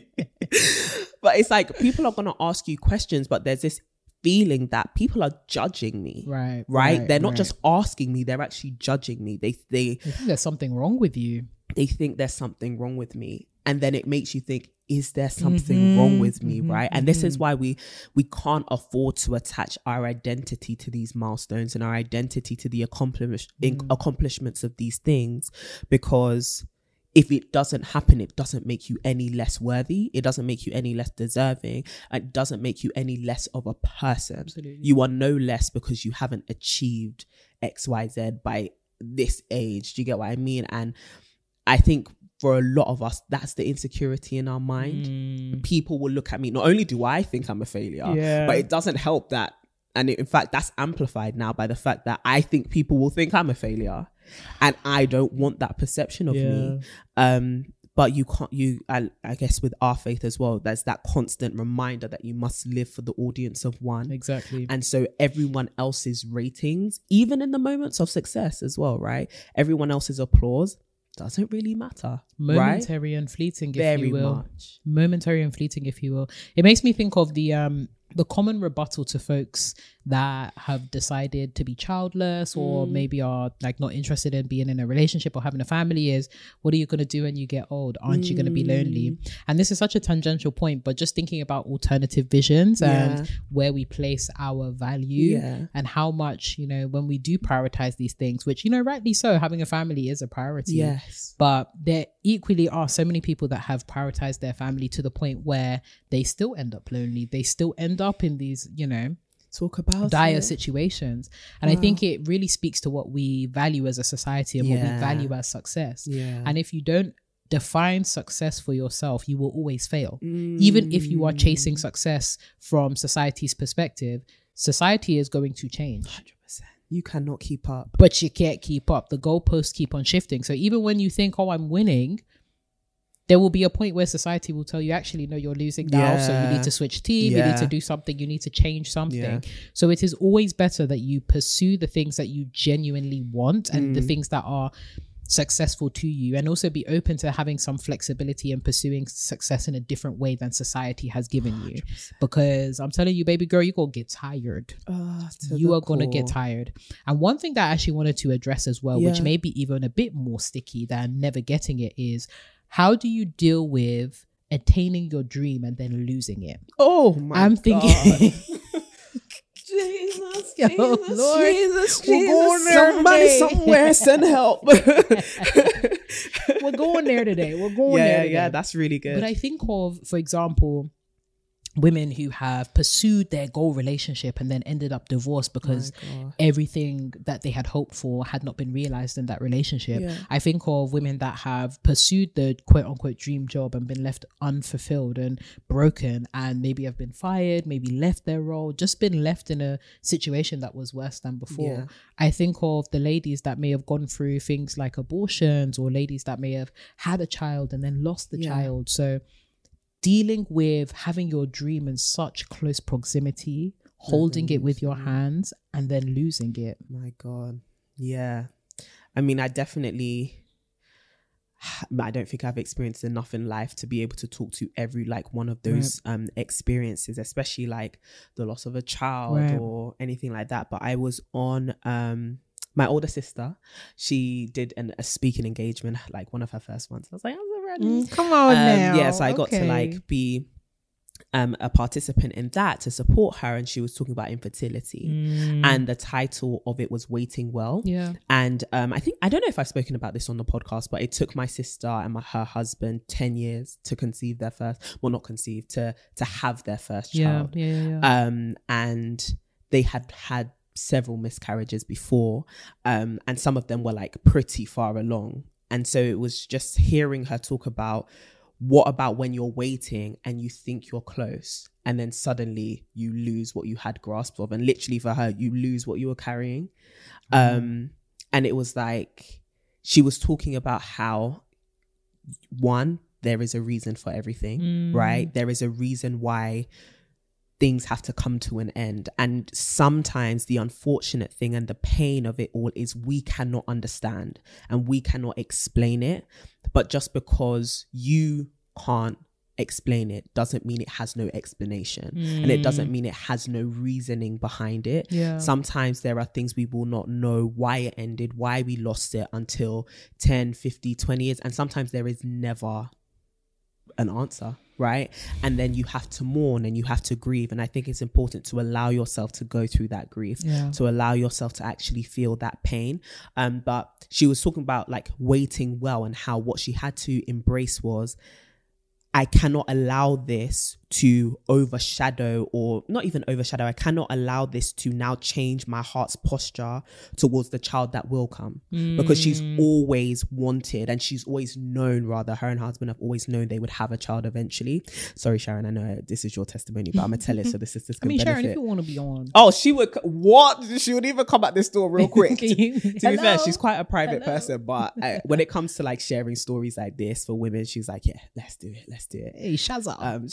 but it's like people are gonna ask you questions, but there's this feeling that people are judging me. Right, Right. right, they're not right. just asking me, they're actually judging me. They they I think there's something wrong with you. they think there's something wrong with me. And then it makes you think, is there mm-hmm, something wrong with me? Mm-hmm, right. And this is mm-hmm. why we we can't afford to attach our identity to these milestones and our identity to the accomplish, in- mm. accomplishments of these things because if it doesn't happen, it doesn't make you any less worthy. It doesn't make you any less deserving. It doesn't make you any less of a person. Absolutely. You are no less because you haven't achieved X, Y, Z by this age. Do you get what I mean? And I think for a lot of us, that's the insecurity in our mind. Mm. People will look at me. Not only do I think I'm a failure, Yeah. but it doesn't help that. And it, in fact, that's amplified now by the fact that I think people will think I'm a failure, and I don't want that perception of me. Um, but you can't. You, I, I guess, with our faith as well, there's that constant reminder that you must live for the audience of one. Exactly. And so everyone else's ratings, even in the moments of success as well, right? Everyone else's applause doesn't really matter, right? momentary and fleeting, if Very you will. much. Momentary and fleeting, if you will. It makes me think of the um the common rebuttal to folks that have decided to be childless or Mm. maybe are like not interested in being in a relationship or having a family is what are you going to do when you get old aren't you going to be lonely Mm. and this is such a tangential point but just thinking about alternative visions Yeah. and where we place our value Yeah. and how much you know when we do prioritize these things which you know rightly so having a family is a priority Yes. but there equally are so many people that have prioritized their family to the point where they still end up lonely they still end up in these you know Talk about dire it. situations and i think it really speaks to what we value as a society and what we value as success Yeah. and if you don't define success for yourself you will always fail even if you are chasing Mm. success from society's perspective society is going to change 100%. You cannot keep up. but you can't keep up. The goalposts keep on shifting. So even when you think, "Oh, I'm winning," there will be a point where society will tell you, "Actually, no, you're losing now. So you need to switch team. You need to do something. You need to change something." Yeah. So it is always better that you pursue the things that you genuinely want and Mm. the things that are successful to you and also be open to having some flexibility and pursuing success in a different way than society has given you because i'm telling you baby girl you're gonna get tired Ah, you are going to get tired. And one thing that I actually wanted to address as well, which may be even a bit more sticky than never getting it, is how do you deal with attaining your dream and then losing it? Oh my I'm thinking. Jesus, Yo, Jesus, Lord. Jesus, We're going there Somebody today. somewhere send help. We're going there today. We're going yeah, there. Today. yeah, that's really good. But I think of, for example, women who have pursued their goal relationship and then ended up divorced because oh everything that they had hoped for had not been realized in that relationship. Yeah. I think of women that have pursued the quote unquote dream job and been left unfulfilled and broken and maybe have been fired, maybe left their role, just been left in a situation that was worse than before. Yeah. I think of the ladies that may have gone through things like abortions or ladies that may have had a child and then lost the Yeah. child. So dealing with having your dream in such close proximity, holding it with your hands and then losing it. My God. Yeah. I mean, I definitely. I don't think I've experienced enough in life to be able to talk to every like one of those um experiences, especially like the loss of a child Right. or anything like that. But I was on um my older sister. She did an, a speaking engagement, like one of her first ones. I was like, I ready. come on um, Yeah, so I got to like be um a participant in that to support her, and she was talking about infertility, and the title of it was "Waiting Well." Yeah. And um, I think I don't know if I've spoken about this on the podcast, but it took my sister and my, her husband ten years to conceive their first, well, not conceive, to to have their first Yeah, child. yeah, yeah, yeah. Um, and they had had several miscarriages before, um, and some of them were like pretty far along. And so it was just hearing her talk about what about when you're waiting and you think you're close, and then suddenly you lose what you had grasp of, and literally for her, you lose what you were carrying. Um, and it was like she was talking about how one there is a reason for everything right? There is a reason why things have to come to an end. And sometimes the unfortunate thing and the pain of it all is we cannot understand and we cannot explain it. But just because you can't explain it doesn't mean it has no explanation. And it doesn't mm. mean it has no reasoning behind it. Yeah. sometimes there are things we will not know why it ended why we lost it until 10 50 20 years. And sometimes there is never an answer right? And then you have to mourn and you have to grieve. And I think it's important to allow yourself to go through that grief, Yeah. to allow yourself to actually feel that pain. Um, but she was talking about like waiting well and how what she had to embrace was I cannot allow this to overshadow or not even overshadow. I cannot allow this to now change my heart's posture towards the child that will come because she's always wanted and she's always known, rather, her and her husband have always known they would have a child eventually. Sorry, Sharon, I know this is your testimony, but I'm going to tell it so the sisters I can mean, Sharon, if you want to be on, Oh, she would. What? She would even come at this door real quick. To be fair, she's quite a private Hello? person, but uh, when it comes to like sharing stories like this for women, she's like, yeah, let's do it, let's do it. hey, Shazza. Um,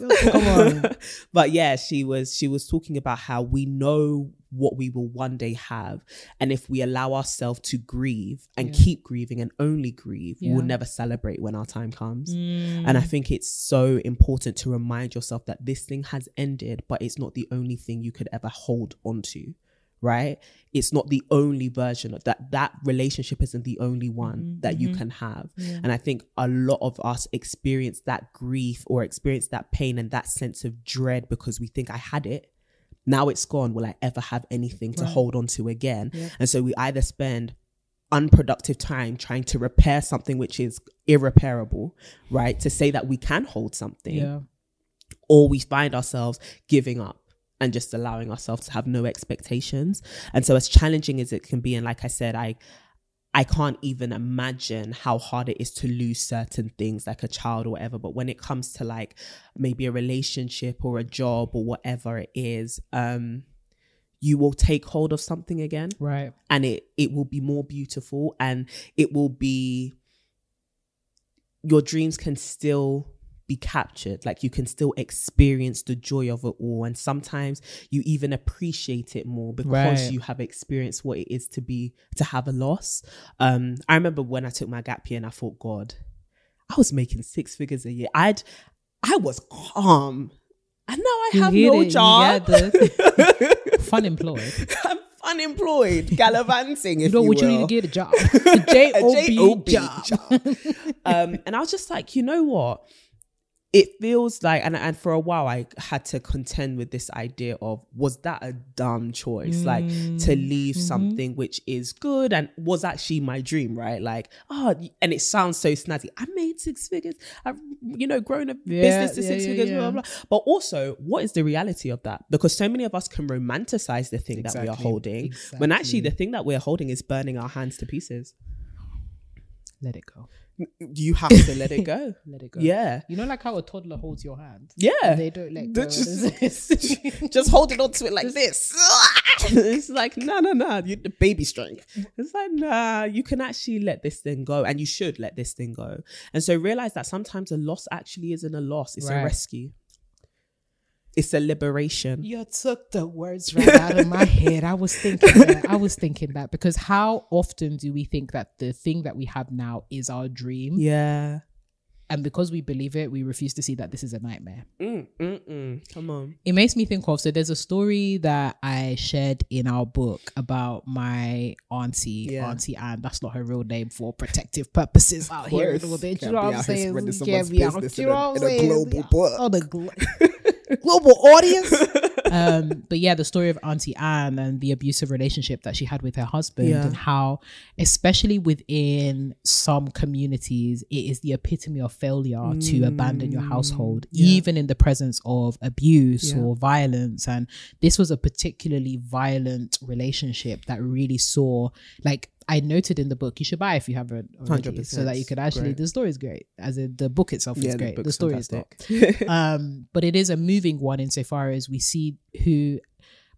Come on. but yeah, she was she was talking about how we know what we will one day have, and if we allow ourselves to grieve and keep grieving and only grieve, Yeah. we'll never celebrate when our time comes. Mm. And I think it's so important to remind yourself that this thing has ended, but it's not the only thing you could ever hold onto. Right? It's not the only version of that. That relationship isn't the only one mm-hmm. that you mm-hmm. can have. And I think a lot of us experience that grief or experience that pain and that sense of dread because we think I had it. Now it's gone. Will I ever have anything to hold on to again? And so we either spend unproductive time trying to repair something which is irreparable, right? To say that we can hold something, yeah. or we find ourselves giving up and just allowing ourselves to have no expectations. And so as challenging as it can be, and like I said, I I can't even imagine how hard it is to lose certain things like a child or whatever. But when it comes to like maybe a relationship or a job or whatever it is, um, you will take hold of something again Right. and it it will be more beautiful and it will be your dreams can still be captured like you can still experience the joy of it all and sometimes you even appreciate it more because Right. you have experienced what it is to be to have a loss um i remember when i took my gap year and i thought god i was making six figures a year i'd i was calm and now i You have no it, job Fun employed. i'm unemployed gallivanting if You know you what you need to get a job. A J-O-B J-O-B job. um, and I was just like, you know what? It feels like, and, and for a while, I had to contend with this idea of was that a dumb choice? Like to mm, leave mm-hmm. something which is good and was actually my dream, right? Like, oh, and it sounds so snazzy. I made six figures. I've, you know, grown a Yeah, business to yeah, six yeah, figures, blah, blah, blah. But also, what is the reality of that? Because so many of us can romanticize the thing that we are Exactly, holding when actually the thing that we're holding is burning our hands to pieces. Let it go. You have to let it go. Let it go. Yeah. You know, like how a toddler holds your hand. Yeah. They don't let go. They're just, just holding on to it like this. it's like, no, no, no. You, the baby strength. It's like, nah, you can actually let this thing go and you should let this thing go. And so realize that sometimes a loss actually isn't a loss, it's Right. a rescue. It's a liberation. You took the words right out of my head. I was thinking that. I was thinking that because how often do we think that the thing that we have now is our dream? Yeah. And because we believe it, we refuse to see that this is a nightmare. Mm, mm, mm. Come on. It makes me think of so there's a story that I shared in our book about my auntie, Yeah. Auntie Anne. That's not her real name for protective purposes out here. and course. all that. You know what I'm saying? spreading Can't be out- business you know what I'm in a saying? global book. Oh, the glo- global audience. um, but yeah, the story of Auntie Anne and the abusive relationship that she had with her husband, Yeah. and how, especially within some communities, it is the epitome of failure to abandon your household, even in the presence of abuse Yeah. or violence. And this was a particularly violent relationship that really saw, like, I noted in the book, you should buy if you haven't already, 100%. so that you could actually. Great. The story is great, as in the book itself is Yeah, the great. The, book's story is not um, but it is a moving one insofar as we see who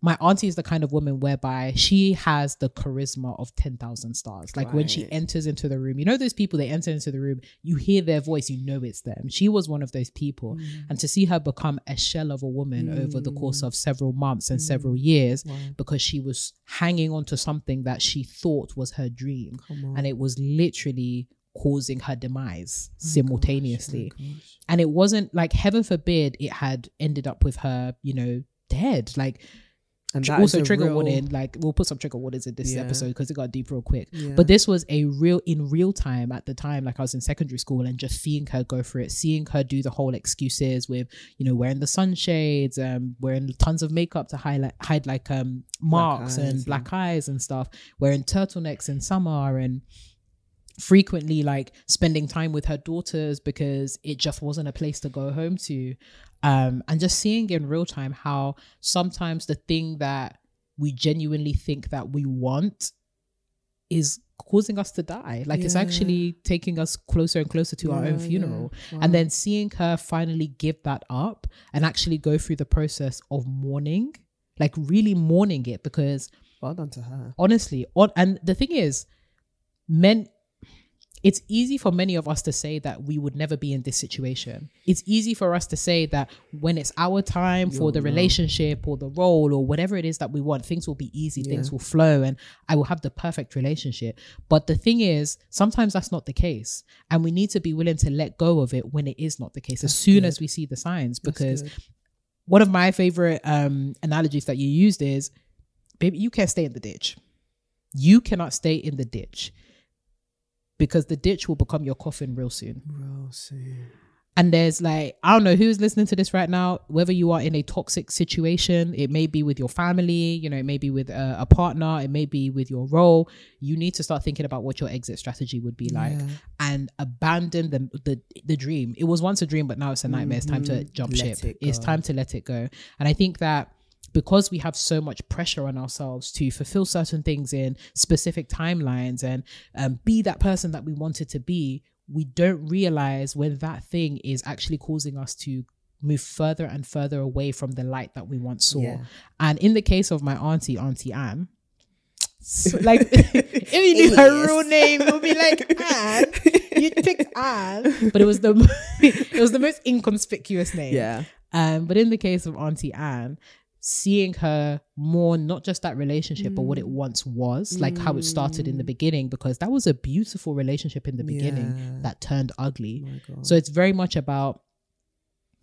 my auntie is the kind of woman whereby she has the charisma of 10,000 stars. Like when she enters into the room, you know, those people, they enter into the room, you hear their voice, you know it's them. She was one of those people. Mm. And to see her become a shell of a woman over the course of several months Mm. and several years because she was hanging on to something that she thought was her dream. And it was literally causing her demise simultaneously and it wasn't like heaven forbid it had ended up with her you know dead like And also trigger real- warning. Like we'll put some trigger warnings in this Yeah. episode because it got deep real quick. Yeah. But this was a real in real time at the time. Like I was in secondary school and just seeing her go for it, seeing her do the whole excuses with you know wearing the sunshades, um, wearing tons of makeup to highlight hide like um marks and and- black eyes and stuff, wearing turtlenecks in summer and frequently like spending time with her daughters because it just wasn't a place to go home to um and just seeing in real time how sometimes the thing that we genuinely think that we want is causing us to die like it's actually taking us closer and closer to our own Yeah, yeah. funeral Wow. and then seeing her finally give that up and actually go through the process of mourning like really mourning it because Well done to her. honestly on and the thing is men it's easy for many of us to say that we would never be in this situation. It's easy for us to say that when it's our time for the relationship or the role or whatever it is that we want things will be easy things will flow and i will have the perfect relationship. But the thing is sometimes that's not the case and we need to be willing to let go of it when it is not the case as soon as we see the signs. Because one of my favorite um analogies that you used is baby you can't stay in the ditch. You cannot stay in the ditch because the ditch will become your coffin real soon Real soon. and there's like i don't know who's listening to this right now whether you are in a toxic situation it may be with your family you know it may be with a, a partner it may be with your role you need to start thinking about what your exit strategy would be like Yeah. and abandon the, the the dream it was once a dream but now it's a nightmare it's time to jump Mm-hmm. Let ship it it's time to let it go and i think that because we have so much pressure on ourselves to fulfill certain things in specific timelines and um, be that person that we wanted to be, we don't realize when that thing is actually causing us to move further and further away from the light that we once saw. Yeah. And in the case of my auntie, Auntie Anne, so, like if you knew her real name, it would be like Anne. You picked Anne, but it was the it was the most inconspicuous name. Yeah. Um, but in the case of Auntie Anne, seeing her more not just that relationship, but what it mm. once was, like how it started in the mm. beginning, because that was a beautiful relationship in the beginning Yeah. that turned ugly. Oh God. So it's very much about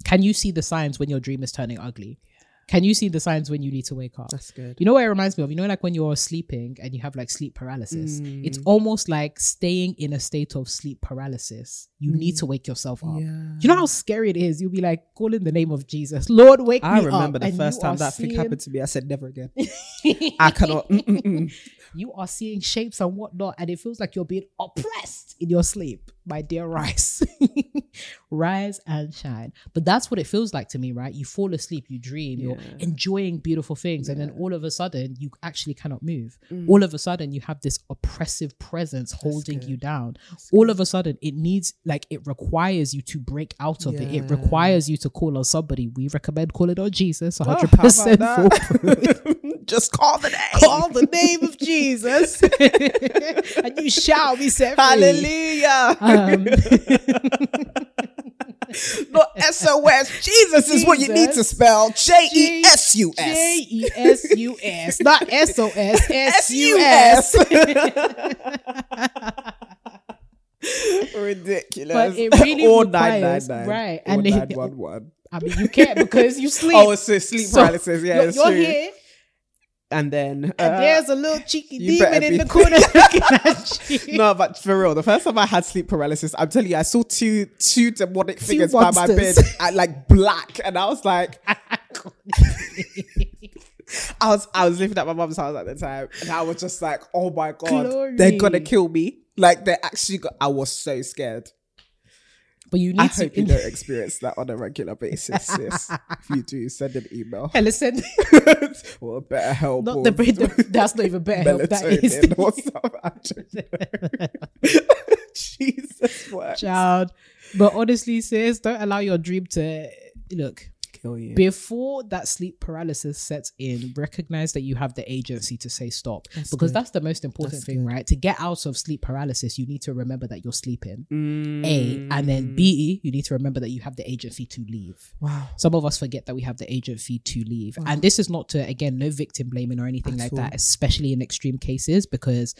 can you see the signs when your dream is turning ugly? Can you see the signs when you need to wake up? That's good. You know what it reminds me of? You know, like when you're sleeping and you have like sleep paralysis. It's Mm. almost like staying in a state of sleep paralysis. You need to wake yourself up. Mm. Yeah. You know how scary it is? You'll be like, call in the name of Jesus. Lord, wake me up. I remember the And first time that thing happened to me. I said never again. I cannot. mm, mm, mm. You are seeing shapes and whatnot, and it feels like you're being oppressed in your sleep. My dear Rice. Rise and shine. But that's what it feels like to me, right? You fall asleep, you dream, you're enjoying beautiful things, and then all of a sudden you actually cannot move. Mm. All of a sudden you have this oppressive presence holding you down. all of a sudden it needs like it requires you to break out of it. It requires you to call on somebody. We recommend calling on Jesus Oh, 100% how about foolproof. Just call the name. Call the name of Jesus, and you shall be set free. Hallelujah. Um, Not SOS. Jesus is what you need to spell. J E S U J S. E S U S, not S O S. S U S. Ridiculous. But it really or requires- 999. right, Or and 911. I mean, you can't because you sleep. Oh, it's a sleep So, paralysis. Yeah, you're, you're here, And then and uh, there's a little cheeky demon in the corner looking at you. no, but for real, the first time I had sleep paralysis, I'm telling you, I saw two two demonic figures by my bed, at, like black, and I was like, I was I was living at my mom's house at the time, and I was just like, oh my god, Glory. they're gonna kill me. Like they actually got. I was so scared. But you need I to. hope you don't experience that on a regular basis, sis. if you do, send an email. Hey, listen, or better help. not the, the, that's not even better help. That is melatonin or something. I don't know. Jesus, what? child. But honestly, sis, don't allow your dream to look. Kill you. Before that sleep paralysis sets in, recognize that you have the agency to say stop. because that's the most important That's thing, good. right? To get out of sleep paralysis, you need to remember that you're sleeping. Mm. A. And then B, you need to remember that you have the agency to leave. Wow. Some of us forget that we have the agency to leave. And this is not to, again, no victim blaming or anything At like all. that, especially in extreme cases, because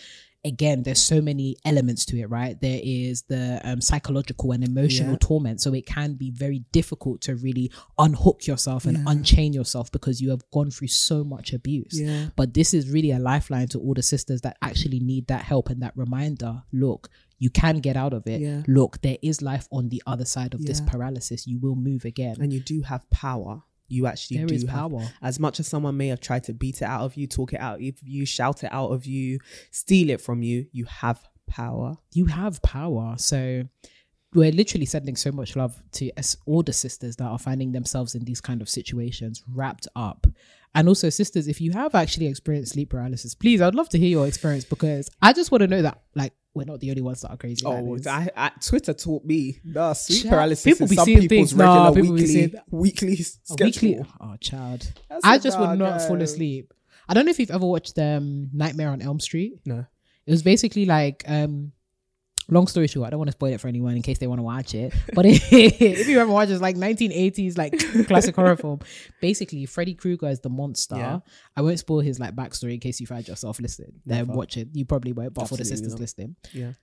again, there's so many elements to it, right? There is the um, psychological and emotional Yeah. torment. So it can be very difficult to really unhook yourself and Yeah. unchain yourself because you have gone through so much abuse. Yeah. But this is really a lifeline to all the sisters that actually need that help and that reminder look, you can get out of it. Yeah. Look, there is life on the other side of this paralysis. You will move again. and you do have power. You actually There do have power. As much as someone may have tried to beat it out of you, talk it out of you, shout it out of you, steal it from you, you have power. you have power. So we're literally sending so much love to us, all the sisters that are finding themselves in these kind of situations wrapped up. And also, sisters, if you have actually experienced sleep paralysis, please, I'd love to hear your experience because I just want to know that, like, we're not the only ones that are crazy. Oh. I, I, Twitter taught me the sleep paralysis people be some seeing people's things. Nah, regular people be weekly, seeing- weekly schedule. weekly, oh, child. I I just would "Nah, not fall asleep. I don't know if you've ever watched um, Nightmare on Elm Street. No. It was basically like, um, long story short, I don't want to spoil it for anyone in case they want to watch it. But if you ever watch it, it's like 1980s, like classic horror film. Basically, Freddy Krueger is the monster. Yeah. I won't spoil his like backstory in case you find yourself listening. Then watch it. You probably won't, but for the sisters not. listening, Yeah.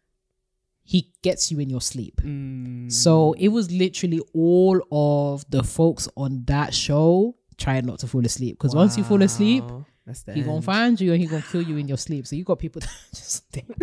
he gets you in your sleep. Mm. So it was literally all of the folks on that show trying not to fall asleep because once you fall asleep, Wow. That's the he gonna find you and he gonna kill you in your sleep. So you got people that are just dead,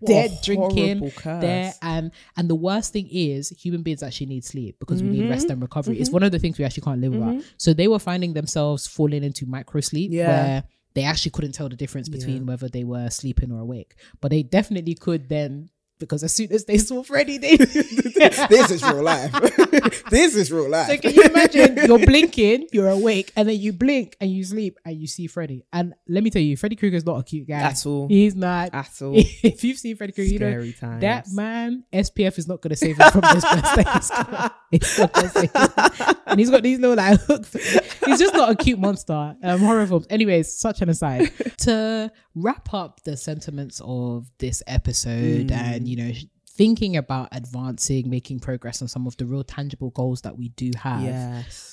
What dead drinking there, and and the worst thing is human beings actually need sleep because we Mm-hmm. need rest and recovery. It's one of the things we actually can't live without. So they were finding themselves falling into micro sleep Yeah. where they actually couldn't tell the difference between whether they were sleeping or awake, but they definitely could then. Because as soon as they saw Freddy, they this is real life. this is real life. So can you imagine you're blinking, you're awake, and then you blink and you sleep and you see Freddy. And let me tell you, Freddy Krueger's not a cute guy. At all. He's not. At all. If you've seen Freddy Krueger, you know times. that man, SPF is not going to save him from this person. It's not save him. And he's got these little like hooks. He's just not a cute monster. Um, horror films. Anyways, such an aside. to wrap up the sentiments of this episode and, you know, thinking about advancing, making progress on some of the real tangible goals that we do have. yes.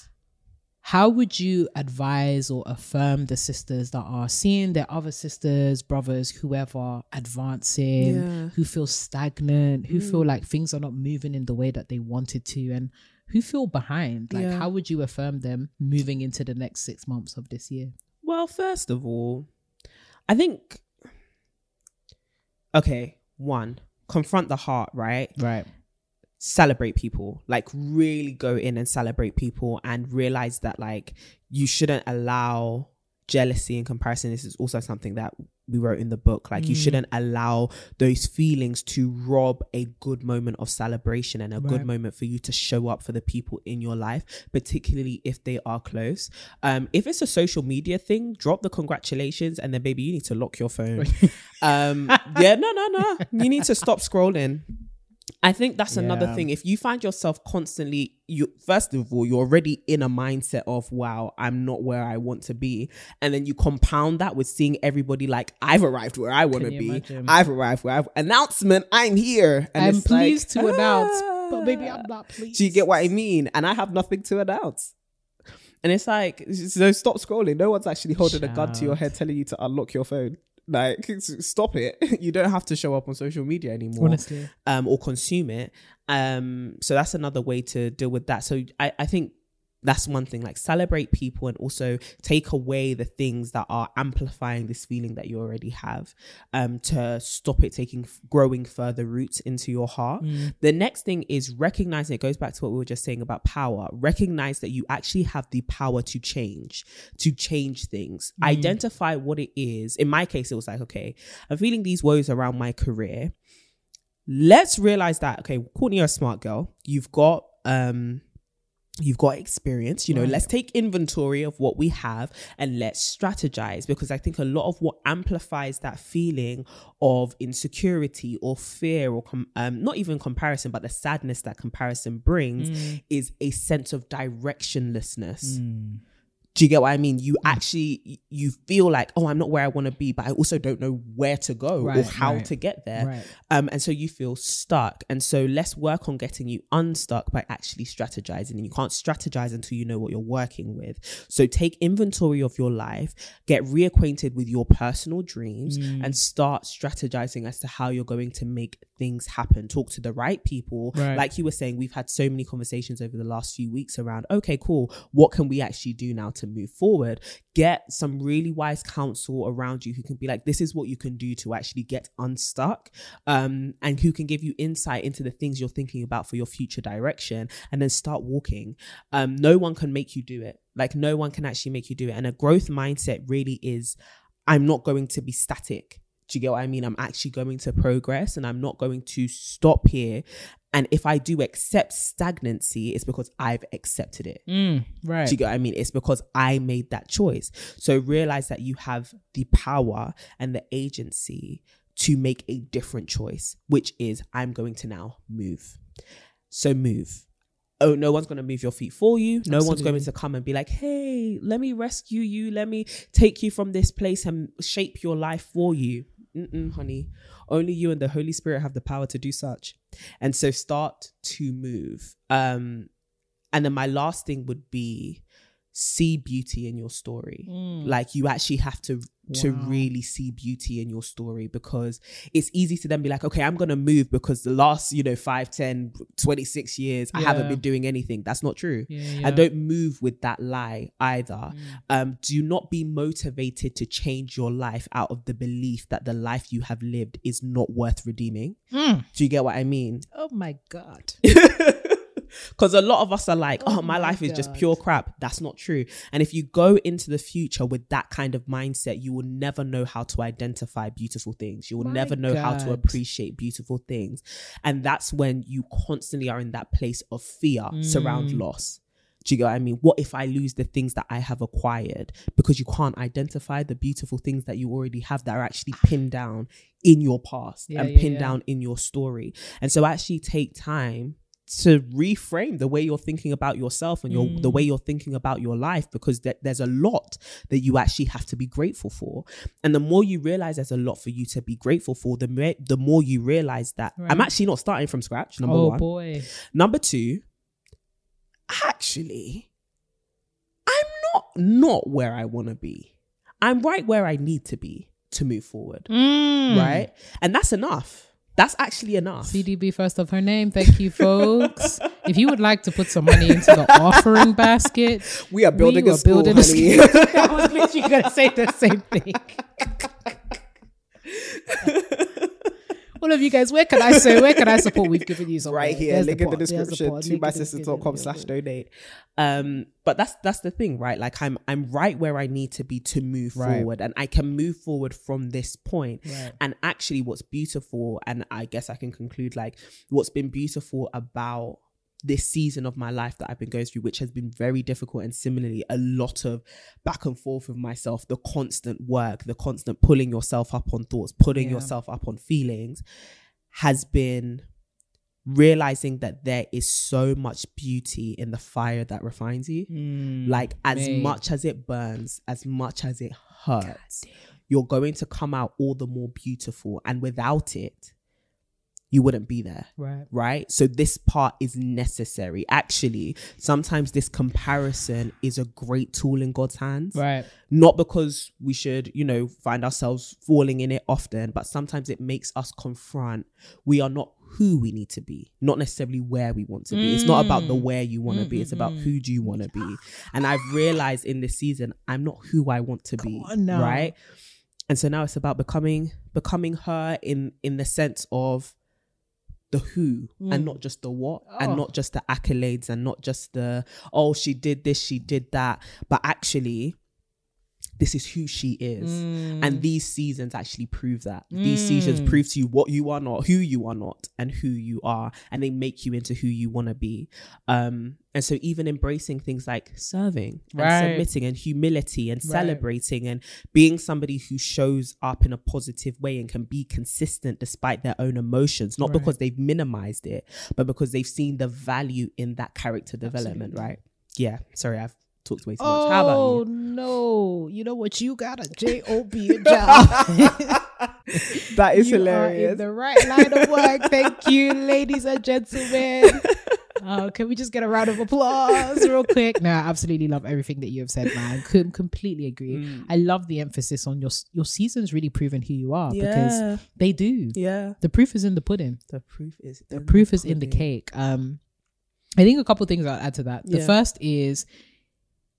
How would you advise or affirm the sisters that are seeing their other sisters, brothers, whoever advancing, Yeah. Mm. who feel stagnant, who feel like things are not moving in the way that they wanted to, and who feel behind? Like, Yeah. how would you affirm them moving into the next six months of this year? Well, first of all, I think okay, one, confront the heart, right? Right. Celebrate people. Like really go in and celebrate people and realize that like you shouldn't allow jealousy and comparison. This is also something that we wrote in the book. Like you shouldn't allow those feelings to rob a good moment of celebration and a good moment for you to show up for the people in your life, particularly if they are close. Um, if it's a social media thing, drop the congratulations and then baby, you need to lock your phone. um, yeah, no, no, no. You need to stop scrolling. I think that's another thing. If you find yourself constantly, you first of all, you're already in a mindset of wow, I'm not where I want to be, and then you compound that with seeing everybody like I've arrived where I want to be. imagine? I've arrived where I've announcement. I'm here. And I'm it's like, pleased to announce, but maybe ah. I'm not pleased. Do you get what I mean? And I have nothing to announce. And it's like, so stop scrolling. No one's actually holding a gun to your head telling you to unlock your phone. Like, stop it. You don't have to show up on social media anymore Honestly. um, or consume it. Um, so that's another way to deal with that. So I, I think that's one thing like celebrate people and also take away the things that are amplifying this feeling that you already have um to stop it taking growing further roots into your heart. The next thing is recognizing it goes back to what we were just saying about power recognize that you actually have the power to change to change things. Identify what it is. In my case it was like okay i'm feeling these woes around my career. Let's realize that okay courtney you're a smart girl. You've got um you've got experience you know let's take inventory of what we have and let's strategize because i think a lot of what amplifies that feeling of insecurity or fear or com- um, not even comparison but the sadness that comparison brings is a sense of directionlessness Do you get what I mean? You actually you feel like, oh, I'm not where I want to be, but I also don't know where to go or how right, to get there. right. Um, and so you feel stuck. And so let's work on getting you unstuck by actually strategizing. And you can't strategize until you know what you're working with. So take inventory of your life, get reacquainted with your personal dreams, Mm. and start strategizing as to how you're going to make things happen. Talk to the right people. Right. Like you were saying, we've had so many conversations over the last few weeks around, okay, cool. What can we actually do now to move forward? Get some really wise counsel around you who can be like, this is what you can do to actually get unstuck. Um, and who can give you insight into the things you're thinking about for your future direction and then start walking. Um, no one can make you do it. Like no one can actually make you do it. And a growth mindset really is I'm not going to be static. Do you get what I mean? I'm actually going to progress and I'm not going to stop here. And if I do accept stagnancy, it's because I've accepted it. Mm, right. Do you get what I mean? It's because I made that choice. So realize that you have the power and the agency to make a different choice, which is I'm going to now move. So move. Oh, no one's going to move your feet for you. No one's going to come and be like, hey, let me rescue you. Let me take you from this place and shape your life for you. Mm-mm, honey. Only you and the Holy Spirit have the power to do such. And so start to move. Um, and then my last thing would be see beauty in your story. Like you actually have to to really see beauty in your story because it's easy to then be like, okay, I'm gonna move because the last, you know, 5, 10, 26 years, I haven't been doing anything. That's not true. Yeah, yeah. And don't move with that lie either. Um, do not be motivated to change your life out of the belief that the life you have lived is not worth redeeming. Mm. Do you get what I mean? Oh my God. Because a lot of us are like, oh, Oh my, my life is just pure crap. That's not true. And if you go into the future with that kind of mindset, you will never know how to identify beautiful things. You will My never know how to appreciate beautiful things. And that's when you constantly are in that place of fear surround Mm. loss. Do you get what I mean? What if I lose the things that I have acquired? Because you can't identify the beautiful things that you already have that are actually pinned down in your past Yeah, and yeah, pinned yeah. down in your story. And so actually take time to reframe the way you're thinking about yourself and your the Mm. way you're thinking about your life because th- there's a lot that you actually have to be grateful for. And the more you realize there's a lot for you to be grateful for the more the more you realize that i'm actually not starting from scratch number oh one. boy. number two actually i'm not not where i want to be. I'm right where i need to be to move forward. Mm. right? And that's enough that's actually enough CDB first of her name. Thank you, folks. if you would like to put some money into the offering basket, We are building we a are school, building a honey. school. I was literally going to say the same thing. All of you guys, where can I say, where can I support? We've given you some right here, There's link in the description, pot, to the mysisters.com slash donate. Um, but that's that's the thing, right? Like I'm I'm right where I need to be to move Right. forward, and I can move forward from this point. Right. And actually, what's beautiful, and I guess I can conclude like what's been beautiful about this season of my life that I've been going through, which has been very difficult, and similarly, a lot of back and forth with myself, the constant work, the constant pulling yourself up on thoughts, putting Yeah. yourself up on feelings, has been realizing that there is so much beauty in the fire that refines you. Mm, like as mate. much as it burns, as much as it hurts, you're going to come out all the more beautiful. And without it, you wouldn't be there. Right. Right. So this part is necessary. Actually, sometimes this comparison is a great tool in God's hands Right. not because we should, you know, find ourselves falling in it often, but sometimes it makes us confront we are not who we need to be, not necessarily where we want to be. It's not about the mm. where you want to be, it's about mm-hmm. who do you want to be. And I've realized in this season, I'm not who I want to be, on right? And so now it's about becoming becoming her in in the sense of the who and mm. not just the what Oh. and not just the accolades and not just the oh she did this she did that but actually this is who she is Mm. and these seasons actually prove that these seasons prove to you what you are not who you are not and who you are and they make you into who you want to be um and so even embracing things like serving and Right. submitting and humility and Right. celebrating and being somebody who shows up in a positive way and can be consistent despite their own emotions not Right. because they've minimized it but because they've seen the value in that character development right yeah sorry i've talks way too much. How about Oh no! You know what? You got a job. That is you hilarious. are in the right line of work. Thank you, ladies and gentlemen. Uh, can we just get a round of applause real quick? No, I absolutely love everything that you have said, man. Com- completely agree. Mm. I love the emphasis on your your seasons really proving who you are Yeah. because they do. yeah. The proof is in the pudding. The proof is The in proof is in the cake. Um, I think a couple things I'll add to that. The Yeah. first is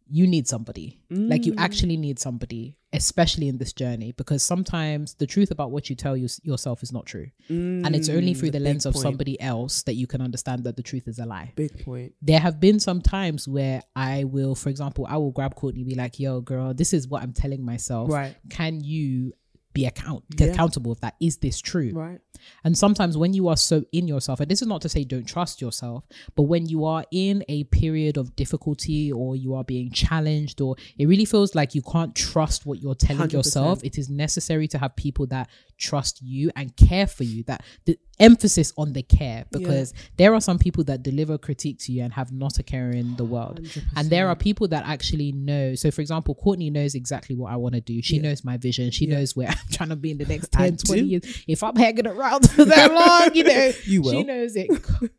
you need somebody. Like Mm. you actually need somebody, especially in this journey, because sometimes the truth about what you tell you, yourself is not true. and it's only Mm, through the the lens of point. somebody else that you can understand that the truth is a lie. Big point. There have been some times where I will, for example, I will grab Courtney and be like, yo, girl, this is what I'm telling myself. Right. Can you be account Yeah. accountable of that? Is this true? Right. And sometimes when you are so in yourself, and this is not to say don't trust yourself, but when you are in a period of difficulty or you are being challenged, or it really feels like you can't trust what you're telling 100%. yourself, it is necessary to have people that trust you and care for you. That the emphasis on the care, because there are some people that deliver critique to you and have not a care in the world. And there are people that actually know. So, for example, Courtney knows exactly what I want to do. She knows my vision. She knows where I'm trying to be in the next I 10, 20 do. years. If I'm hanging around for that long, you know, You will. She knows it.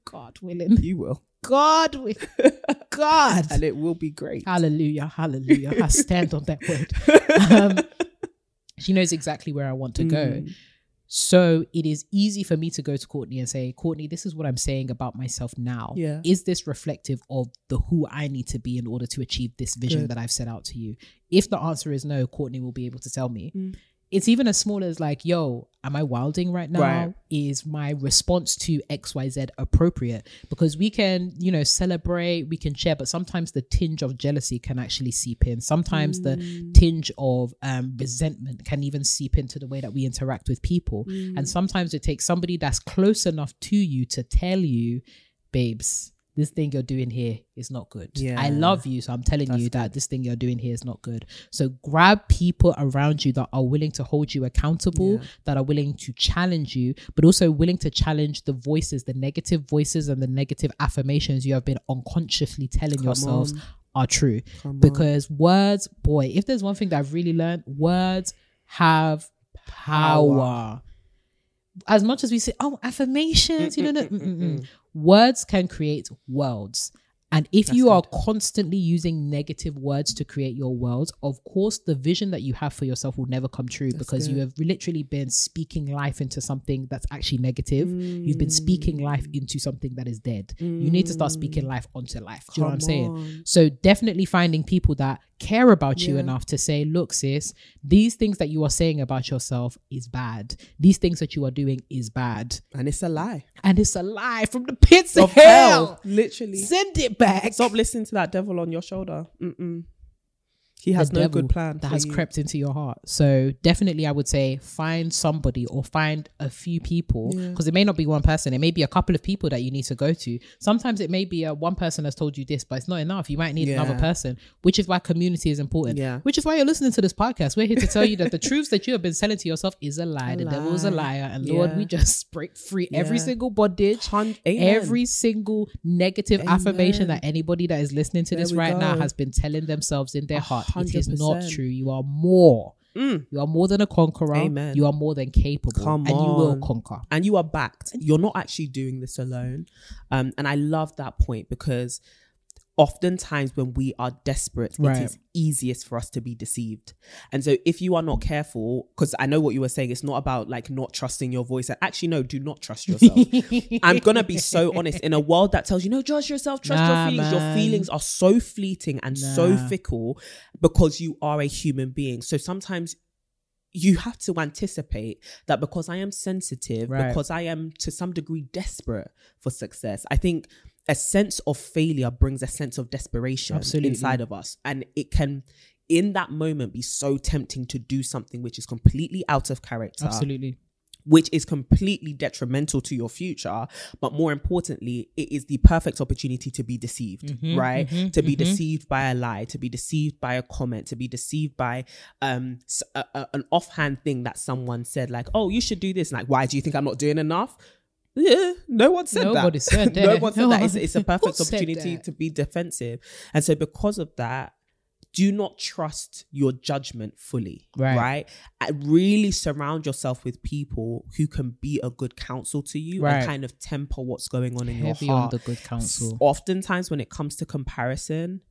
God willing. You will. God willing. God. And it will be great. Hallelujah. Hallelujah. I stand on that word. Um, she knows exactly where I want to go. So it is easy for me to go to Courtney and say, Courtney, this is what I'm saying about myself now. Yeah. Is this reflective of the who I need to be in order to achieve this vision Good. that I've set out to you? If the answer is no, Courtney will be able to tell me. Mm. It's even as small as like, yo, am I wilding right now? Right. Is my response to XYZ appropriate? Because we can, you know, celebrate, we can share, but sometimes the tinge of jealousy can actually seep in. Sometimes the tinge of um, resentment can even seep into the way that we interact with people. And sometimes it takes somebody that's close enough to you to tell you, babes, this thing you're doing here is not good. Yeah. I love you, so I'm telling you that this thing you're doing here is not good. So grab people around you that are willing to hold you accountable, that are willing to challenge you, but also willing to challenge the voices, the negative voices and the negative affirmations you have been unconsciously telling yourselves are true. because words, boy, if there's one thing that I've really learned, words have power. As much as we say, oh, affirmations, you know, no, words can create worlds. And if you are constantly using negative words to create your world, of course, the vision that you have for yourself will never come true because you have literally been speaking life into something that's actually negative. You've been speaking life mm. into something that is dead. You need to start speaking life onto life. Do you know what I'm saying? So, definitely finding people that care about you enough to say, look, sis, these things that you are saying about yourself is bad. These things that you are doing is bad. And it's a lie. And it's a lie from the pits of, Of hell. hell. Literally. Send it back. Stop listening to that devil on your shoulder. Mm-mm. He has no good plan that has you. crept into your heart. So definitely, I would say find somebody or find a few people because yeah. it may not be one person. It may be a couple of people that you need to go to. Sometimes it may be a one person has told you this, but it's not enough. You might need yeah. another person, which is why community is important. Yeah. Which is why you're listening to this podcast. We're here to tell you that the truths that you have been selling to yourself is a lie. A the lie. devil is a liar, and yeah. Lord, we just break free every single bondage, Hun- every single negative Amen. affirmation that anybody that is listening to there this right go. now has been telling themselves in their heart. 100%. It is not true. You are more. Mm. You are more than a conqueror. Amen. You are more than capable. Come and you will conquer. And you are backed. You're not actually doing this alone. Um, and I love that point because oftentimes when we are desperate, Right. it is easiest for us to be deceived. And so if you are not careful, because I know what you were saying, it's not about like not trusting your voice. Actually, no, do not trust yourself. I'm gonna be so honest. In a world that tells you no, trust yourself, trust Nah, your feelings. Your feelings are so fleeting and so fickle because you are a human being. So sometimes you have to anticipate that because I am sensitive, Right. because I am to some degree desperate for success, I think a sense of failure brings a sense of desperation Absolutely. inside of us. And it can, in that moment, be so tempting to do something which is completely out of character Absolutely. which is completely detrimental to your future. But more importantly, it is the perfect opportunity to be deceived, Mm-hmm, right? to be deceived by a lie, to be deceived by a comment, to be deceived by um a- a- an offhand thing that someone said, like, "Oh, you should do this." Like, why do you think I'm not doing enough? Yeah, no one said that Nobody that. said no one said No that. It's, one- it's a perfect opportunity to be defensive, and so because of that, do not trust your judgment fully. Right. right. And really surround yourself with people who can be a good counsel to you Right. and kind of temper what's going on in Heavy your on heart. the good counsel. Oftentimes, when it comes to comparison,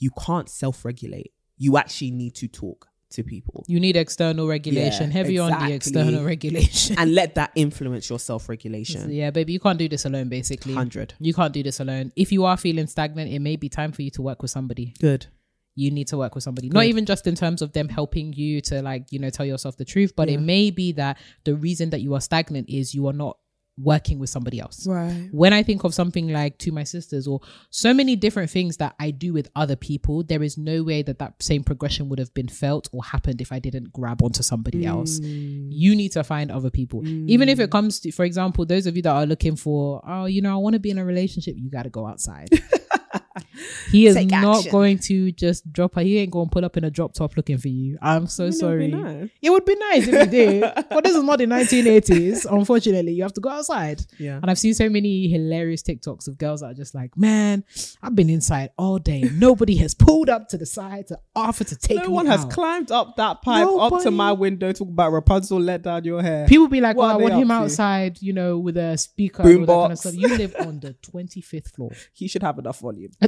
you can't self-regulate. You actually need to talk to people. You need external regulation. Yeah, Heavy on the external regulation. and let that influence your self-regulation. yeah, baby, you can't do this alone. Basically, 100. You can't do this alone. If you are feeling stagnant, it may be time for you to work with somebody. Good. you need to work with somebody not even just in terms of them helping you to like you know tell yourself the truth but it may be that the reason that you are stagnant is you are not working with somebody else. Right. when i think of something like to my sisters or so many different things that i do with other people there is no way that that same progression would have been felt or happened if i didn't grab onto somebody else. Mm. You need to find other people. Even if it comes to for example those of you that are looking for oh you know i want to be in a relationship you got to go outside he is Take not action. going to just drop her. He ain't going to pull up in a drop top looking for you. I'm so mean, it would sorry. be nice. It would be nice if he did, but this is not the 1980s. Unfortunately, you have to go outside. Yeah. And I've seen so many hilarious TikToks of girls that are just like, "Man, I've been inside all day. Nobody has pulled up to the side to offer to take No me one has out." climbed up that pipe up to my window Talk about Rapunzel let down your hair. People be like, What "Oh, I want him up to? outside, you know, with a speaker and all that kind of stuff." You live on the 25th floor. he should have enough volume.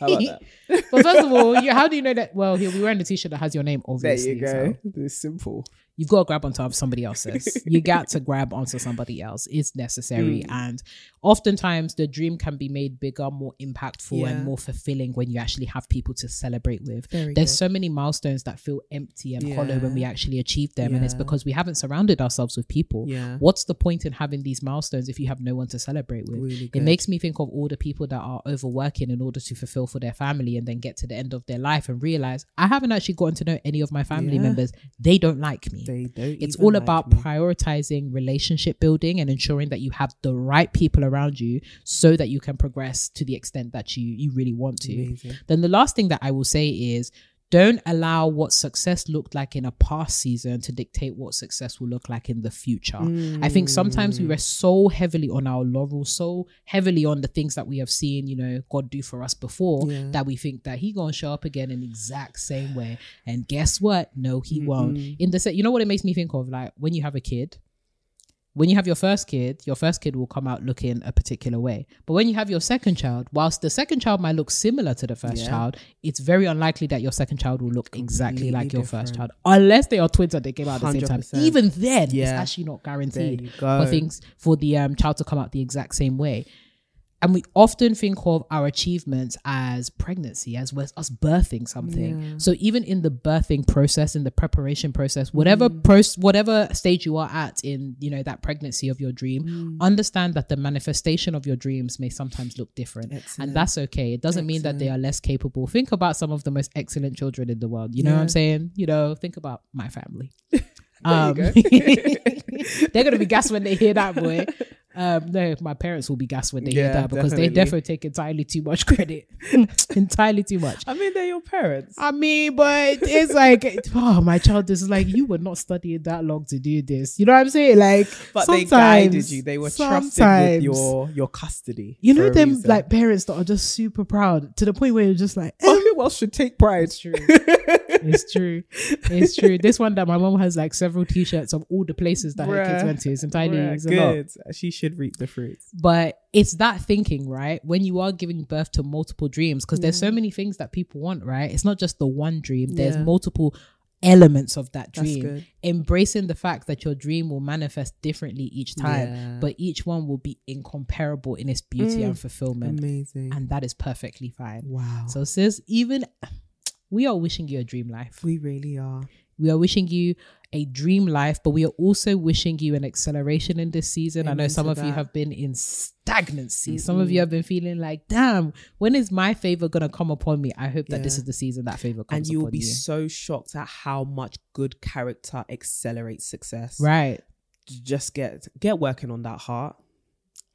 How about that? but first of all, you, how do you know that? Well, he'll be wearing a t-shirt that has your name, Obviously, There you go. so It's simple. You've got to grab onto somebody else's. you got to grab onto somebody else. It's necessary, Hmm. and oftentimes the dream can be made bigger, more impactful, Yeah. and more fulfilling when you actually have people to celebrate with. Very There's good. so many milestones that feel empty and hollow when we actually achieve them, and it's because we haven't surrounded ourselves with people. Yeah. What's the point in having these milestones if you have no one to celebrate with? Really it makes me think of all the people that are overworking in order to fulfill for their family and then get to the end of their life and realize I haven't actually gotten to know any of my family Yeah. members. They don't like me. They don't. it's all like about me. prioritizing relationship building and ensuring that you have the right people around you so that you can progress to the extent that you you really want to. Amazing. Then the last thing that I will say is don't allow what success looked like in a past season to dictate what success will look like in the future. I think sometimes we mm. rest so heavily on our laurels, so heavily on the things that we have seen, you know, God do for us before that we think that he gonna show up again in the exact same way. And guess what? No, he won't. In the set, you know what it makes me think of? Like when you have a kid, when you have your first kid, your first kid will come out looking a particular way. But when you have your second child, whilst the second child might look similar to the first Yeah. child, it's very unlikely that your second child will look exactly Completely like your first child, unless they are twins and they came out at the same time. Even then, it's actually not guaranteed for things for the um, child to come out the exact same way. And we often think of our achievements as pregnancy, as us birthing something. So even in the birthing process, in the preparation process, whatever Mm. pros- whatever stage you are at in you know that pregnancy of your dream, Mm. understand that the manifestation of your dreams may sometimes look different, and that's okay. It doesn't mean that they are less capable. Think about some of the most excellent children in the world. You know what I'm saying? You know, think about my family. Um, they're gonna be gassed when they hear that, boy. Um, no, my parents will be gassed when they hear that because they definitely. definitely take entirely too much credit, entirely too much. I mean, they're your parents. I mean, but it's like, oh, my child, this is like you were not studying that long to do this. You know what I'm saying? Like, But they guided you. They were trusted with your your custody. You know them like parents that are just super proud to the point where you're just like, eh, Else should take pride? It's true. it's true. It's true. This one that my mom has like several T-shirts of all the places that her kids went to. It's entirely Bruh, it's good. She should reap the fruits. But it's that thinking, right? When you are giving birth to multiple dreams, because there's so mm. many things that people want, right? It's not just the one dream. There's Yeah. multiple elements of that dream. Embracing the fact that your dream will manifest differently each time, Yeah. but each one will be incomparable in its beauty and mm. fulfillment. Amazing. And that is perfectly fine. wow. So, sis, even we are wishing you a dream life. we really are. We are wishing you a dream life, but we are also wishing you an acceleration in this season. I know some to of you have been in stagnancy. Some of you have been feeling like, damn, when is my favor gonna come upon me? I hope that this is the season that favor comes. And you will be you. so shocked at how much good character accelerates success. right. Just get get working on that heart.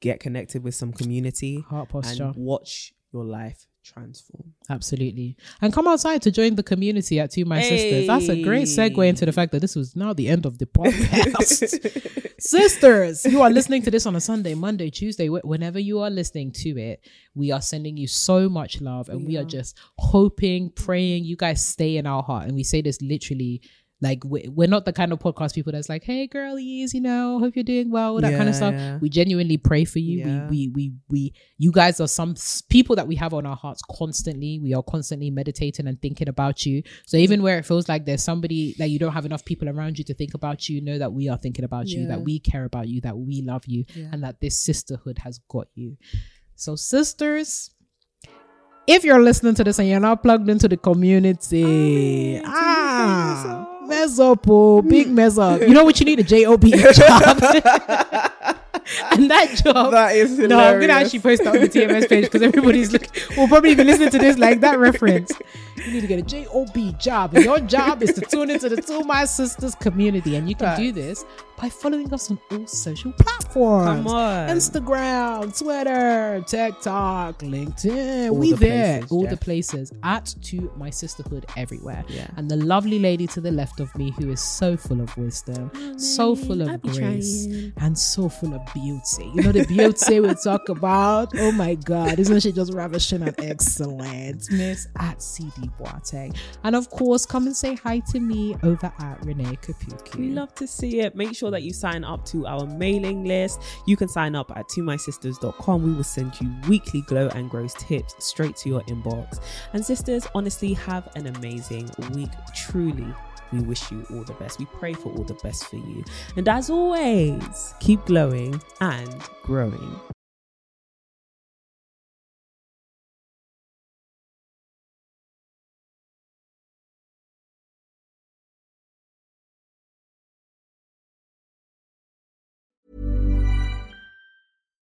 Get connected with some community. Heart posture. And watch your life transform. Absolutely. And come outside to join the community at To My Sisters. That's a great segue into the fact that this was now the end of the podcast. Sisters, you are listening to this on a Sunday, Monday, Tuesday, wh- whenever you are listening to it, we are sending you so much love and we are just hoping, praying you guys stay in our heart. And we say this literally like we- we're not the kind of podcast people that's like, hey girlies, you know, hope you're doing well, all that kind of stuff. yeah. We genuinely pray for you. Yeah. We, we, we, we, you guys are some people that we have on our hearts constantly. We are constantly meditating and thinking about you. So even where it feels like there's somebody like you don't have enough people around you to think about you, know that we are thinking about you, that we care about you, that we love you, and that this sisterhood has got you. So sisters, if you're listening to this and you're not plugged into the community, ah, mess up, oh, big mess up. You know what you need a job job, and that job. That is no, I'm gonna actually post that on the TMS page because everybody's looking. Will probably be listening to this like that reference. You need to get a job job, and your job is to tune into the To My Sisters community, and you can do this by following us on all social platforms. Instagram, Twitter, TikTok, LinkedIn. All we the there, places, all Jeff. the places at to my sisterhood everywhere. Yeah. And the lovely lady to the left of me who is so full of wisdom, oh, so full of grace, and so full of beauty. You know the beauty we talk about. Oh my God, isn't she just ravishing and excellent, Miss at CD Boateng? And of course, come and say hi to me over at Renee Kapuku. We love to see it. Make sure that you sign up to our mailing list. You can sign up at tomysisters.com. We will send you weekly glow and grows tips straight to your inbox. And sisters, honestly, have an amazing week. Truly, we wish you all the best. We pray for all the best for you. And as always, keep glowing and growing.